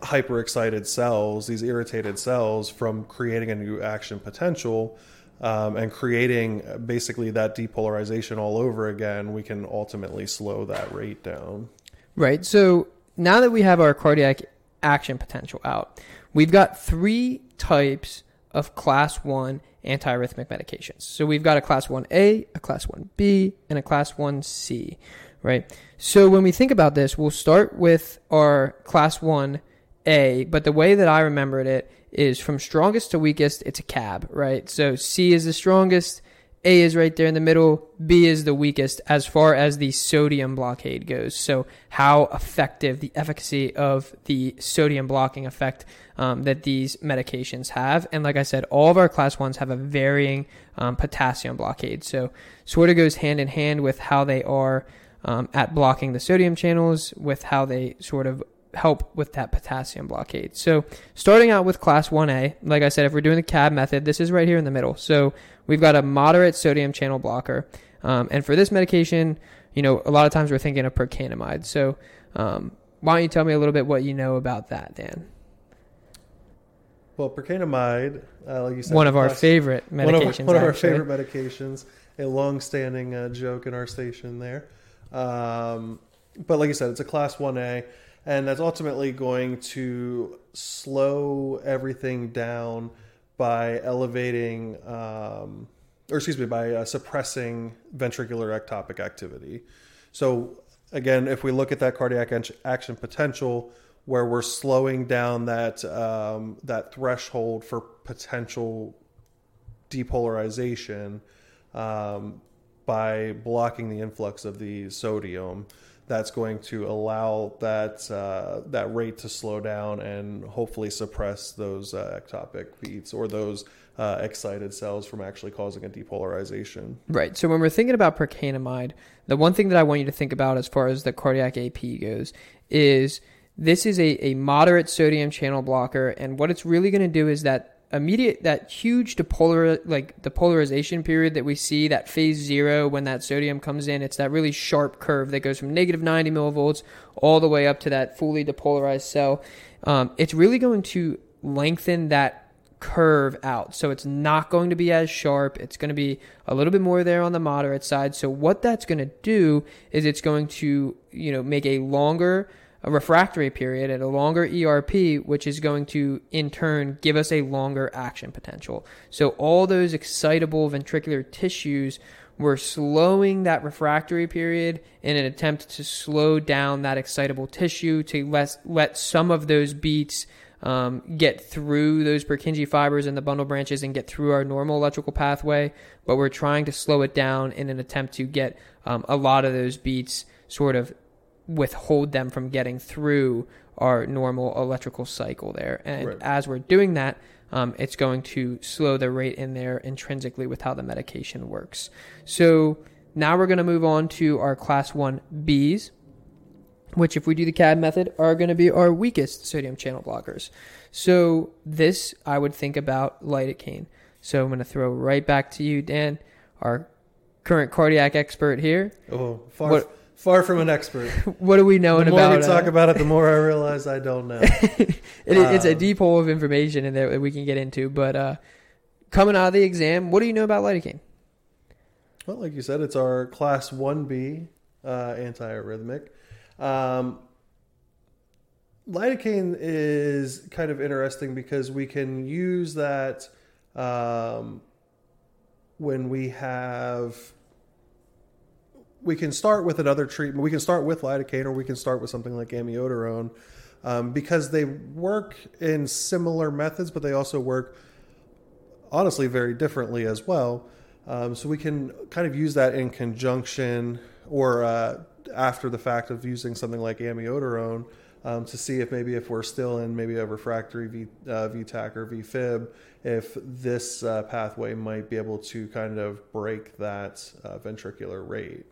hyperexcited cells, these irritated cells, from creating a new action potential. Um, and creating basically that depolarization all over again, we can ultimately slow that rate down. Right. So now that we have our cardiac action potential out, we've got three types of class 1 antiarrhythmic medications. So we've got a class 1A, a class 1B, and a class 1C, right? So when we think about this, we'll start with our class 1A, but the way that I remembered it is from strongest to weakest, it's a cab, right? So C is the strongest, A is right there in the middle. B is the weakest as far as the sodium blockade goes. So, how effective the efficacy of the sodium blocking effect um, that these medications have. And like I said, all of our class ones have a varying um, potassium blockade. So, sort of goes hand in hand with how they are um, at blocking the sodium channels, with how they sort of help with that potassium blockade. So, starting out with class 1A, like I said, if we're doing the CAB method, this is right here in the middle. So, we've got a moderate sodium channel blocker. Um, and for this medication, you know, a lot of times we're thinking of procainamide. So, um, why don't you tell me a little bit what you know about that, Dan? Well, procainamide, uh, like you said, one of our favorite one of, medications. one of our favorite medications. A long-standing uh, joke in our station there. Um, but like you said, it's a class 1A, and that's ultimately going to slow everything down by elevating, um, or excuse me, by uh, suppressing ventricular ectopic activity. So again, if we look at that cardiac act- action potential, where we're slowing down that um, that threshold for potential depolarization um, by blocking the influx of the sodium, that's going to allow that uh, that rate to slow down and hopefully suppress those uh, ectopic beats or those uh, excited cells from actually causing a depolarization. Right. So when we're thinking about procainamide, the one thing that I want you to think about as far as the cardiac AP goes is this is a, a moderate sodium channel blocker, and what it's really going to do is that immediate that huge depolar like depolarization period that we see that phase zero when that sodium comes in it's that really sharp curve that goes from negative 90 millivolts all the way up to that fully depolarized cell. Um, it's really going to lengthen that curve out. So it's not going to be as sharp. It's going to be a little bit more there on the moderate side. So what that's going to do is it's going to you know make a longer a refractory period and a longer ERP, which is going to in turn give us a longer action potential. So all those excitable ventricular tissues we're slowing that refractory period in an attempt to slow down that excitable tissue to let, let some of those beats um, get through those Purkinje fibers and the bundle branches and get through our normal electrical pathway. But we're trying to slow it down in an attempt to get um, a lot of those beats sort of withhold them from getting through our normal electrical cycle there. And Right. as we're doing that, um, it's going to slow the rate in there intrinsically with how the medication works. So now we're going to move on to our class 1Bs, which, if we do the CAB method, are going to be our weakest sodium channel blockers. So this, I would think about lidocaine. So I'm going to throw right back to you, Dan, our current cardiac expert here. Oh, far What- far from an expert. What are we knowing about it? the more about? we talk uh, about it, the more I realize I don't know. it, it's a Um, deep hole of information in there that we can get into. But uh, coming out of the exam, what do you know about lidocaine? Well, like you said, it's our class 1B uh, antiarrhythmic. Um, lidocaine is kind of interesting because we can use that um, when we have. We can start with another treatment. We can start with lidocaine, or we can start with something like amiodarone, um, because they work in similar methods, but they also work honestly very differently as well. Um, so we can kind of use that in conjunction or uh, after the fact of using something like amiodarone um, to see if maybe if we're still in maybe a refractory v, uh, V-tach or VFib, if this uh, pathway might be able to kind of break that uh, ventricular rate.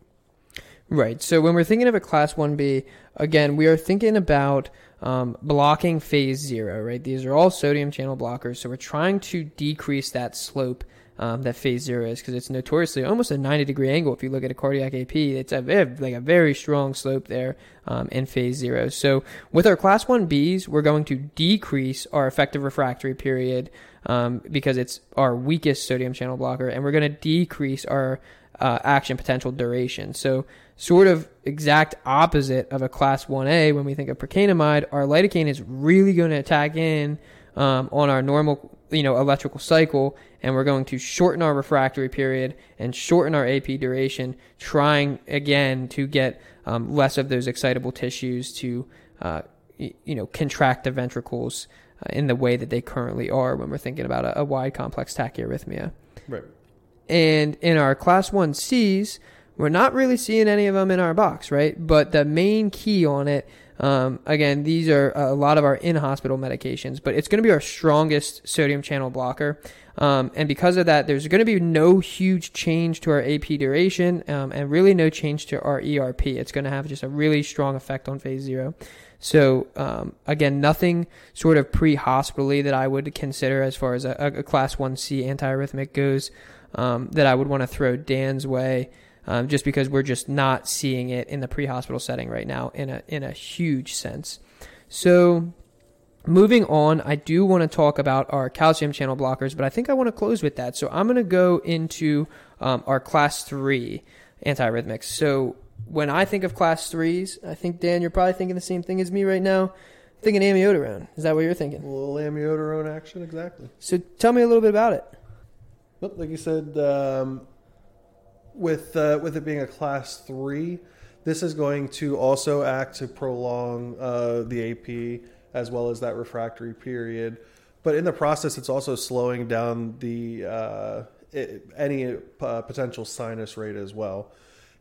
Right. So when we're thinking of a class 1B, again, we are thinking about um, blocking phase zero, right? These are all sodium channel blockers. So we're trying to decrease that slope um, that phase zero is because it's notoriously almost a 90 degree angle. If you look at a cardiac AP, it's a very, like a very strong slope there um, in phase zero. So with our class 1Bs, we're going to decrease our effective refractory period um, because it's our weakest sodium channel blocker, and we're going to decrease our uh, action potential duration. So, sort of exact opposite of a class 1A when we think of procainamide, our lidocaine is really going to attack in um, on our normal, you know, electrical cycle, and we're going to shorten our refractory period and shorten our AP duration, trying again to get um, less of those excitable tissues to, uh, y- you know, contract the ventricles uh, in the way that they currently are when we're thinking about a, a wide complex tachyarrhythmia. Right. and in our class 1Cs, we're not really seeing any of them in our box, right? But the main key on it, um, again, these are a lot of our in hospital medications, but it's going to be our strongest sodium channel blocker. Um, and because of that, there's going to be no huge change to our AP duration um, and really no change to our ERP. It's going to have just a really strong effect on phase zero. So um, again, nothing sort of pre-hospitally that I would consider as far as a, a class 1C antiarrhythmic goes um, that I would want to throw Dan's way. Um, just because we're just not seeing it in the pre-hospital setting right now in a in a huge sense. So moving on, I do want to talk about our calcium channel blockers, but I think I want to close with that. So I'm going to go into um, our class three antiarrhythmics. So when I think of class threes, I think Dan, you're probably thinking the same thing as me right now. thinking amiodarone. Is that what you're thinking? A little amiodarone action, exactly. So tell me a little bit about it. Well, like you said, um, with uh, with it being a class three, this is going to also act to prolong uh, the AP as well as that refractory period. But in the process, it's also slowing down the uh, it, any uh, potential sinus rate as well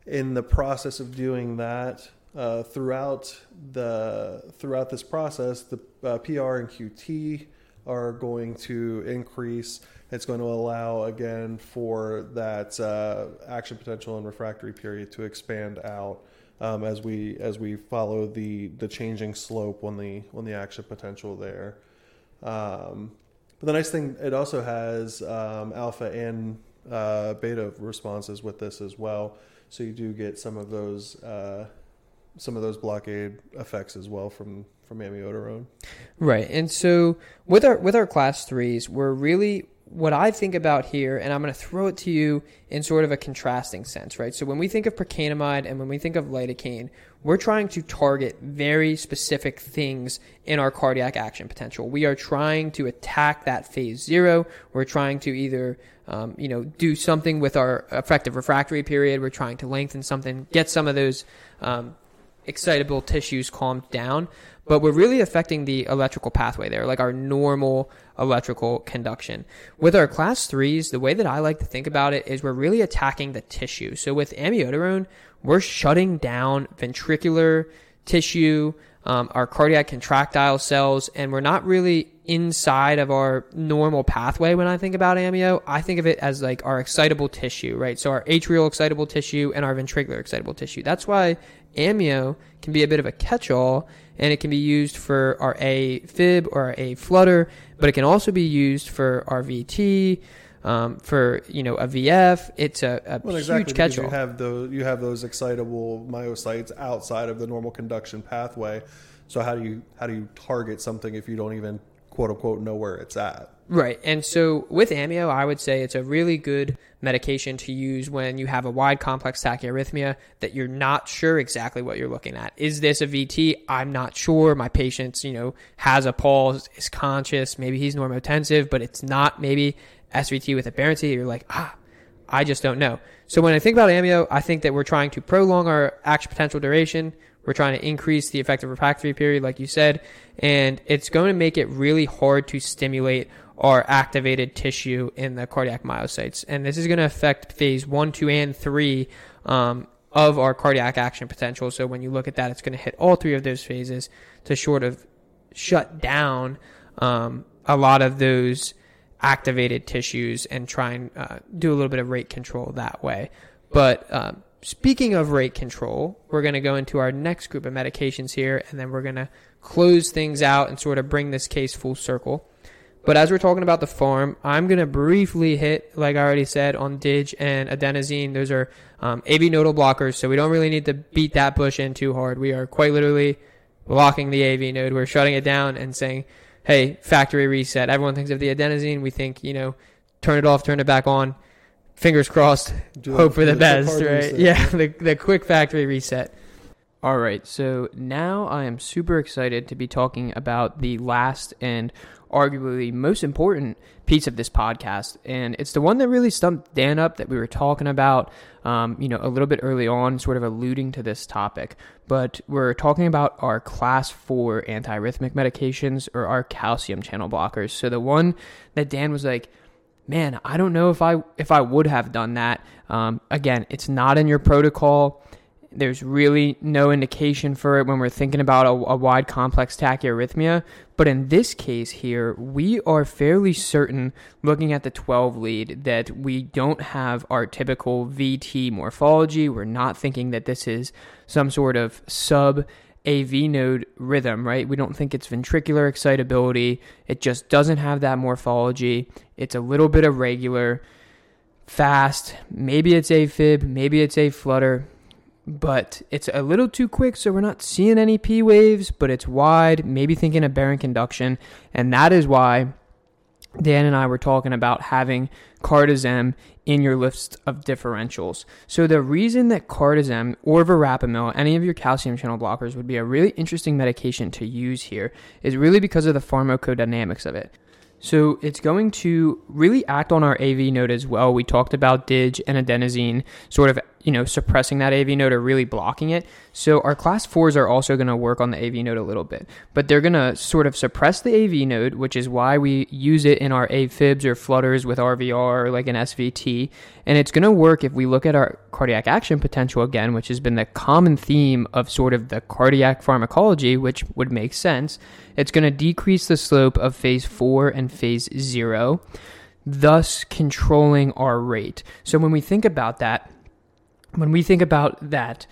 in the process of doing that, uh, throughout the throughout this process, the uh, PR and QT are going to increase. It's going to allow again for that uh, action potential and refractory period to expand out um, as we as we follow the the changing slope on the on the action potential there. Um, but the nice thing, it also has um, alpha and uh, beta responses with this as well. So you do get some of those uh, some of those blockade effects as well from from amiodarone. Right, and so with our with our class threes, we're really what I think about here, and I'm going to throw it to you in sort of a contrasting sense, right? So when we think of procainamide and when we think of lidocaine, we're trying to target very specific things in our cardiac action potential. We are trying to attack that phase zero. We're trying to either um, you know, do something with our effective refractory period. We're trying to lengthen something, get some of those um, excitable tissues calmed down. But we're really affecting the electrical pathway there, like our normal electrical conduction. With our class threes, the way that I like to think about it is we're really attacking the tissue. So with amiodarone, we're shutting down ventricular tissue, um, our cardiac contractile cells, and we're not really inside of our normal pathway when I think about amio. I think of it as like our excitable tissue, right? So our atrial excitable tissue and our ventricular excitable tissue. That's why amio can be a bit of a catch-all and it can be used for our A fib or our A flutter, but it can also be used for our VT, um, for you know a VF. It's a, a well, huge exactly, catch-all. You have those you have those excitable myocytes outside of the normal conduction pathway. So how do you how do you target something if you don't even quote unquote know where it's at? Right. And so with amio, I would say it's a really good medication to use when you have a wide complex tachyarrhythmia that you're not sure exactly what you're looking at. Is this a VT? I'm not sure. My patient's, you know, has a pulse, is conscious, maybe he's normotensive, but it's not maybe SVT with aberrancy. You're like, ah, I just don't know. So when I think about amio, I think that we're trying to prolong our action potential duration. We're trying to increase the effective refractory period, like you said, and it's going to make it really hard to stimulate our activated tissue in the cardiac myocytes. And this is going to affect phase one, two, and three um, of our cardiac action potential. So when you look at that, it's going to hit all three of those phases to sort of shut down um, a lot of those activated tissues and try and uh, do a little bit of rate control that way. But um, speaking of rate control, we're going to go into our next group of medications here, and then we're going to close things out and sort of bring this case full circle. But as we're talking about the pharm, I'm going to briefly hit, like I already said, on DIG and adenosine. Those are um, AV nodal blockers, so we don't really need to beat that bush in too hard. We are quite literally blocking the AV node. We're shutting it down and saying, hey, factory reset. Everyone thinks of the adenosine. We think, you know, turn it off, turn it back on fingers crossed, do hope for the, the best, right? Reset. Yeah, the, the quick factory reset. All right, so now I am super excited to be talking about the last and arguably most important piece of this podcast, and it's the one that really stumped Dan up that we were talking about, um, you know, a little bit early on, sort of alluding to this topic. But we're talking about our class four antiarrhythmic medications or our calcium channel blockers. So the one that Dan was like, man, I don't know if I if I would have done that. Um, again, it's not in your protocol. There's really no indication for it when we're thinking about a, a, wide complex tachyarrhythmia. But in this case here, we are fairly certain, looking at the 12 lead, that we don't have our typical VT morphology. We're not thinking that this is some sort of sub AV node rhythm, right? We don't think it's ventricular excitability. It just doesn't have that morphology. It's a little bit irregular, fast. Maybe it's AFib, maybe it's a flutter, but it's a little too quick, so we're not seeing any P waves, but it's wide, maybe thinking of aberrant conduction. And that is why Dan and I were talking about having cardizem in your list of differentials. So the reason that cardizem or verapamil, any of your calcium channel blockers, would be a really interesting medication to use here is really because of the pharmacodynamics of it. So it's going to really act on our AV node as well. We talked about DIG and adenosine sort of, you know, suppressing that AV node or really blocking it. So our class fours are also going to work on the AV node a little bit, but they're going to sort of suppress the AV node, which is why we use it in our AFibs or flutters with RVR or like an SVT. And it's going to work if we look at our cardiac action potential again, which has been the common theme of sort of the cardiac pharmacology, which would make sense. It's going to decrease the slope of phase four and phase zero, thus controlling our rate. So when we think about that, when we think about that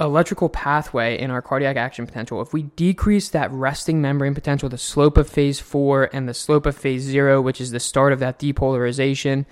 electrical pathway in our cardiac action potential, if we decrease that resting membrane potential, the slope of phase four and the slope of phase zero, which is the start of that depolarization,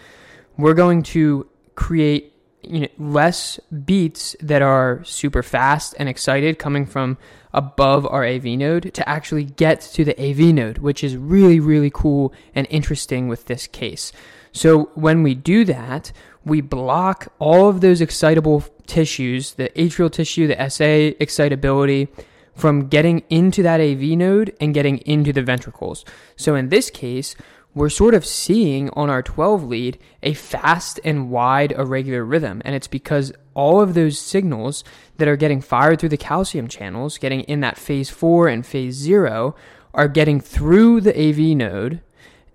we're going to create you know, less beats that are super fast and excited coming from above our AV node to actually get to the AV node, which is really, really cool and interesting with this case. So when we do that, we block all of those excitable tissues, the atrial tissue, the SA excitability, from getting into that AV node and getting into the ventricles. So in this case, we're sort of seeing on our 12 lead a fast and wide irregular rhythm. And it's because all of those signals that are getting fired through the calcium channels, getting in that phase four and phase zero, are getting through the AV node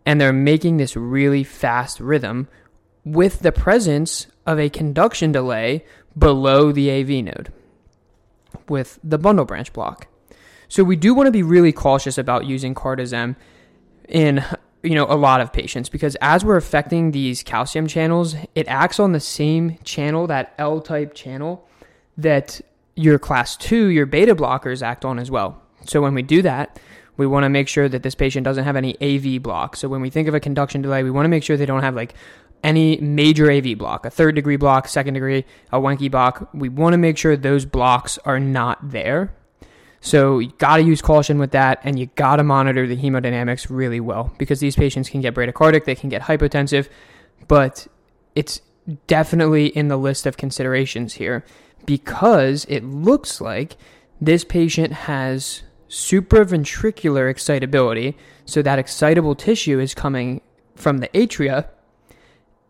and they're making this really fast rhythm with the presence of a conduction delay below the AV node with the bundle branch block. So we do want to be really cautious about using cardizem in you know a lot of patients because as we're affecting these calcium channels it acts on the same channel that l type channel that your class 2 your beta blockers act on as well so when we do that we want to make sure that this patient doesn't have any av block so when we think of a conduction delay we want to make sure they don't have like any major av block a third degree block second degree a Wenckebach block we want to make sure those blocks are not there so you got to use caution with that, and you got to monitor the hemodynamics really well because these patients can get bradycardic, they can get hypotensive, but it's definitely in the list of considerations here because it looks like this patient has supraventricular excitability. So that excitable tissue is coming from the atria,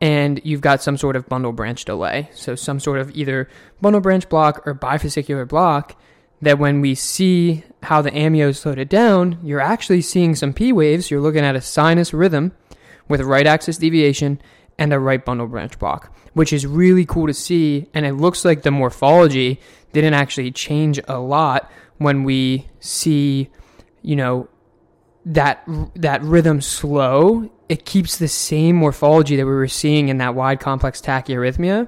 and you've got some sort of bundle branch delay. So some sort of either bundle branch block or bifascicular block that when we see how the amio slowed it down, you're actually seeing some P waves. You're looking at a sinus rhythm with a right axis deviation and a right bundle branch block, which is really cool to see. And it looks like the morphology didn't actually change a lot when we see, you know, that that rhythm slow. It keeps the same morphology that we were seeing in that wide complex tachyarrhythmia,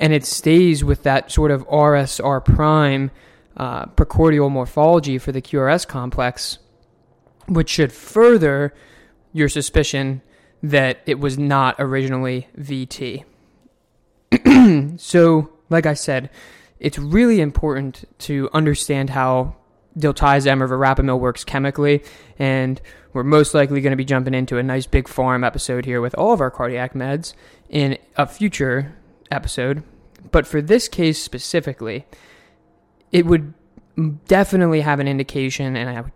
and it stays with that sort of RSR prime uh, precordial morphology for the QRS complex, which should further your suspicion that it was not originally VT. so, like I said, it's really important to understand how diltiazem or verapamil works chemically, and we're most likely going to be jumping into a nice big pharm episode here with all of our cardiac meds in a future episode. But for this case specifically, it would definitely have an indication, and I would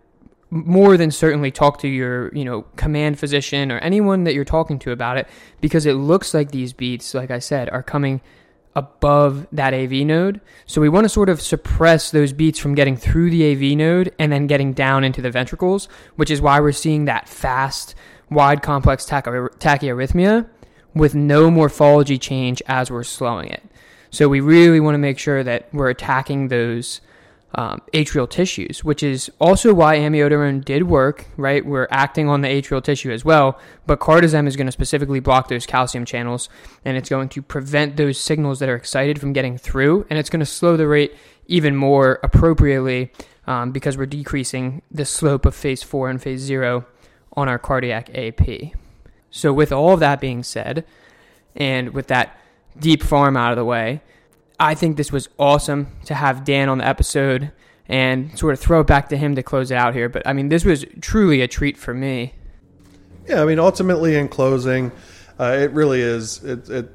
more than certainly talk to your, you know, command physician or anyone that you're talking to about it, because it looks like these beats, like I said, are coming above that AV node. So we want to sort of suppress those beats from getting through the AV node and then getting down into the ventricles, which is why we're seeing that fast, wide complex tachy- tachyarrhythmia with no morphology change as we're slowing it. So we really want to make sure that we're attacking those um, atrial tissues, which is also why amiodarone did work, right? We're acting on the atrial tissue as well, but cardizem is going to specifically block those calcium channels and it's going to prevent those signals that are excited from getting through and it's going to slow the rate even more appropriately um, because we're decreasing the slope of phase four and phase zero on our cardiac AP. So, with all of that being said, and with that deep pharm out of the way, I think this was awesome to have Dan on the episode and sort of throw it back to him to close it out here. But I mean, this was truly a treat for me. Yeah, I mean, ultimately, in closing, uh, it really is. It, it,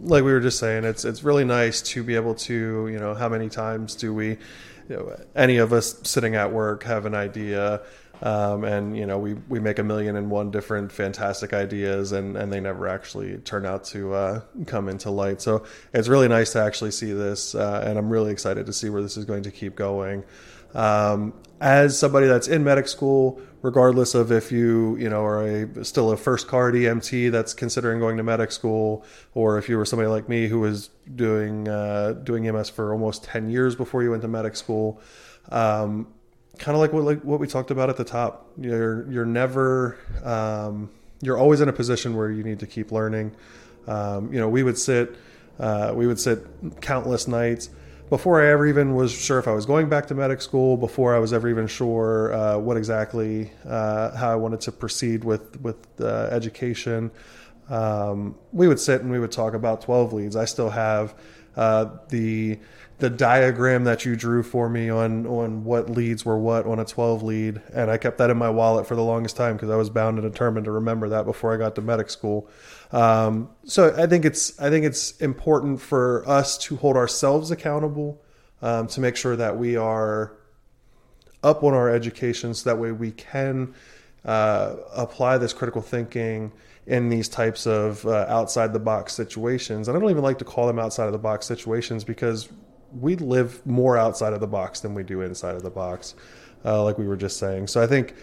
like we were just saying, it's it's really nice to be able to, you know, how many times do we, you know, any of us sitting at work have an idea um, and you know we we make a million and one different fantastic ideas and and they never actually turn out to uh, come into light. So it's really nice to actually see this uh, and i'm really excited to see where this is going to keep going. Um, as somebody that's in medic school regardless of if you you know are a still a first card emt that's considering going to medic school or if you were somebody like me who was doing uh, doing EMS for almost 10 years before you went to medic school um, kind of like what like what we talked about at the top. You're you're never um, you're always in a position where you need to keep learning. Um, you know, we would sit uh, we would sit countless nights before I ever even was sure if I was going back to medic school. Before I was ever even sure uh, what exactly uh, how I wanted to proceed with with education. Um, we would sit and we would talk about 12 leads. I still have uh, the the diagram that you drew for me on on what leads were what on a 12 lead and i kept that in my wallet for the longest time because i was bound and determined to remember that before i got to medic school um, so i think it's i think it's important for us to hold ourselves accountable um, to make sure that we are up on our education so that way we can uh, apply this critical thinking in these types of uh, outside the box situations. And I don't even like to call them outside of the box situations because we live more outside of the box than we do inside of the box, uh, like we were just saying. So I think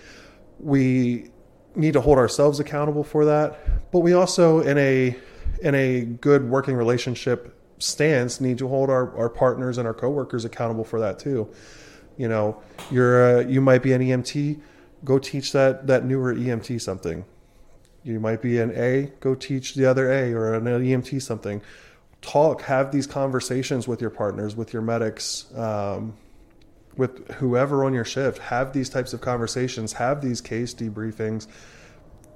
we need to hold ourselves accountable for that, but we also, in a in a good working relationship stance, need to hold our, our partners and our coworkers accountable for that too. You know, you're uh, you might be an EMT, go teach that that newer EMT something. You might be an A, go teach the other A or an EMT something talk, have these conversations with your partners, with your medics, um, with whoever on your shift. Have these types of conversations. Have these case debriefings.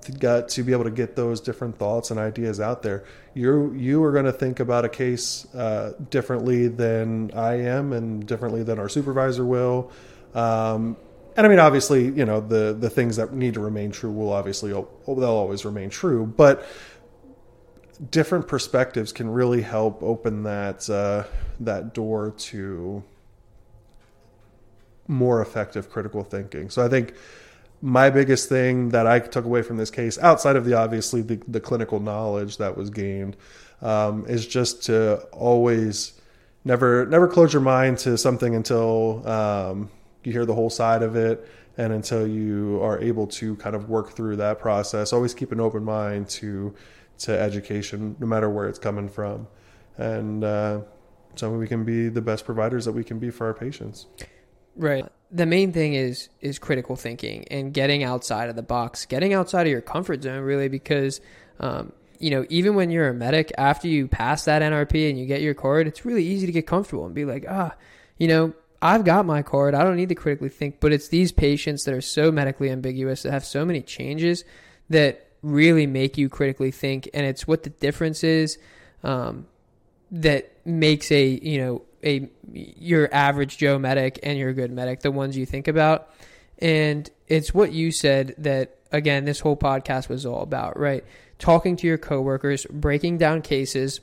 To get to be able to get those different thoughts and ideas out there. You you are going to think about a case uh, differently than I am, and differently than our supervisor will. Um, and I mean, obviously, you know the the things that need to remain true will obviously they'll always remain true, but different perspectives can really help open that uh, that door to more effective critical thinking. So I think my biggest thing that I took away from this case, outside of the obviously the, the clinical knowledge that was gained, um, is just to always never never close your mind to something until um, you hear the whole side of it and until you are able to kind of work through that process. Always keep an open mind to to education, no matter where it's coming from, and uh, so we can be the best providers that we can be for our patients. Right. The main thing is is critical thinking and getting outside of the box, getting outside of your comfort zone, really, because um, you know even when you're a medic, after you pass that NRP and you get your card, it's really easy to get comfortable and be like, ah, you know, I've got my card. I don't need to critically think. But it's these patients that are so medically ambiguous that have so many changes that really make you critically think, and it's what the difference is um, that makes a you know a your average Joe medic and your good medic the ones you think about, and it's what you said that again this whole podcast was all about, right? Talking to your coworkers, breaking down cases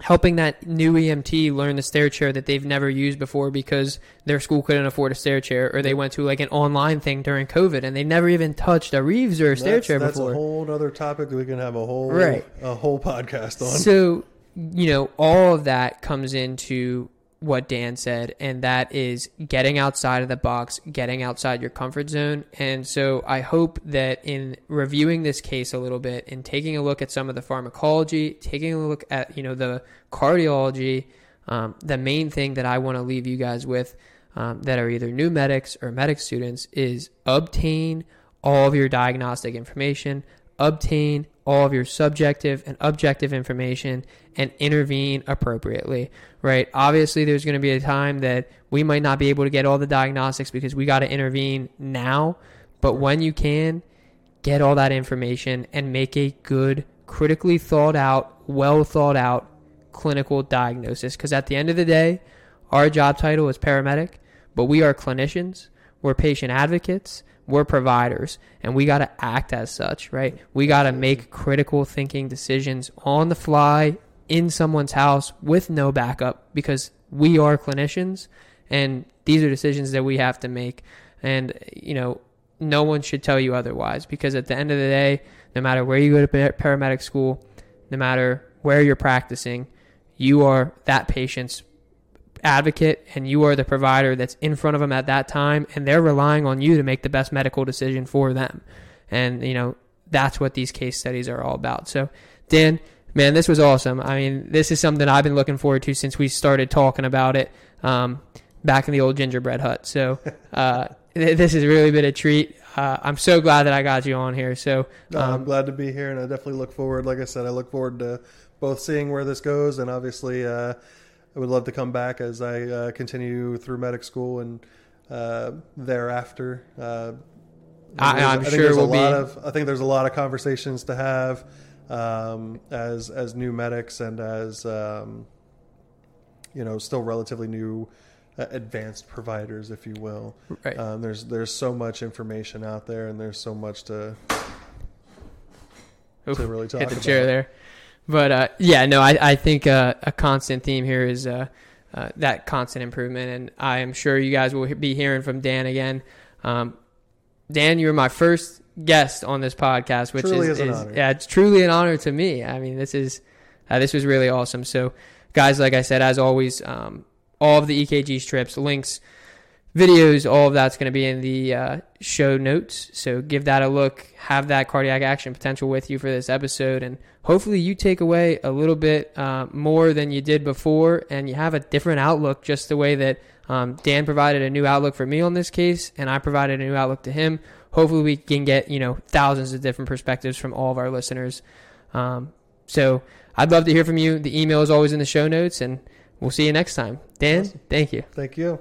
helping that new EMT learn the stair chair that they've never used before because their school couldn't afford a stair chair or they went to like an online thing during COVID and they never even touched a Reeves or a stair that's, chair that's before. That's a whole other topic we can have a whole right. a whole podcast on. So you know, all of that comes into what Dan said, and that is getting outside of the box, getting outside your comfort zone. And so I hope that in reviewing this case a little bit and taking a look at some of the pharmacology, taking a look at, you know, the cardiology, um, the main thing that I want to leave you guys with um, that are either new medics or medic students is obtain all of your diagnostic information, obtain all of your subjective and objective information and intervene appropriately, right? Obviously, there's going to be a time that we might not be able to get all the diagnostics because we got to intervene now, but when you can, get all that information and make a good, critically thought out, well thought out clinical diagnosis. Because at the end of the day, our job title is paramedic, but we are clinicians, we're patient advocates, we're providers and we got to act as such, right? We got to make critical thinking decisions on the fly in someone's house with no backup because we are clinicians and these are decisions that we have to make. And, you know, no one should tell you otherwise because at the end of the day, no matter where you go to paramedic school, no matter where you're practicing, you are that patient's advocate and you are the provider that's in front of them at that time and they're relying on you to make the best medical decision for them. And, you know, that's what these case studies are all about. So, Dan, man, this was awesome. I mean, this is something I've been looking forward to since we started talking about it um, back in the old gingerbread hut. So, uh, this has really been a treat. Uh, I'm so glad that I got you on here. So, um, no, I'm glad to be here, and I definitely look forward. Like I said, I look forward to both seeing where this goes, and obviously, uh, I would love to come back as I uh, continue through medic school and uh, thereafter. Uh, I, am sure there's a lot be... of. I think there's a lot of conversations to have um, as as new medics and as um, you know still relatively new uh, advanced providers, if you will. Right. Um, there's there's so much information out there, and there's so much to Oof, to really talk hit the about. chair there. But uh, yeah, no, I, I think uh, a constant theme here is uh, uh, that constant improvement, and I am sure you guys will be hearing from Dan again. Um, Dan, you were my first guest on this podcast, which truly is, is, is yeah, it's truly an honor to me. I mean, this is uh, this was really awesome. So, guys, like I said, as always, um, all of the EKG strips, links videos, all of that's going to be in the uh, show notes. So give that a look. Have that cardiac action potential with you for this episode, and hopefully you take away a little bit uh, more than you did before, and you have a different outlook. Just the way that um, Dan provided a new outlook for me on this case, and I provided a new outlook to him. Hopefully we can get you know thousands of different perspectives from all of our listeners. Um, so I'd love to hear from you. The email is always in the show notes, and we'll see you next time. Dan, awesome. thank you. Thank you.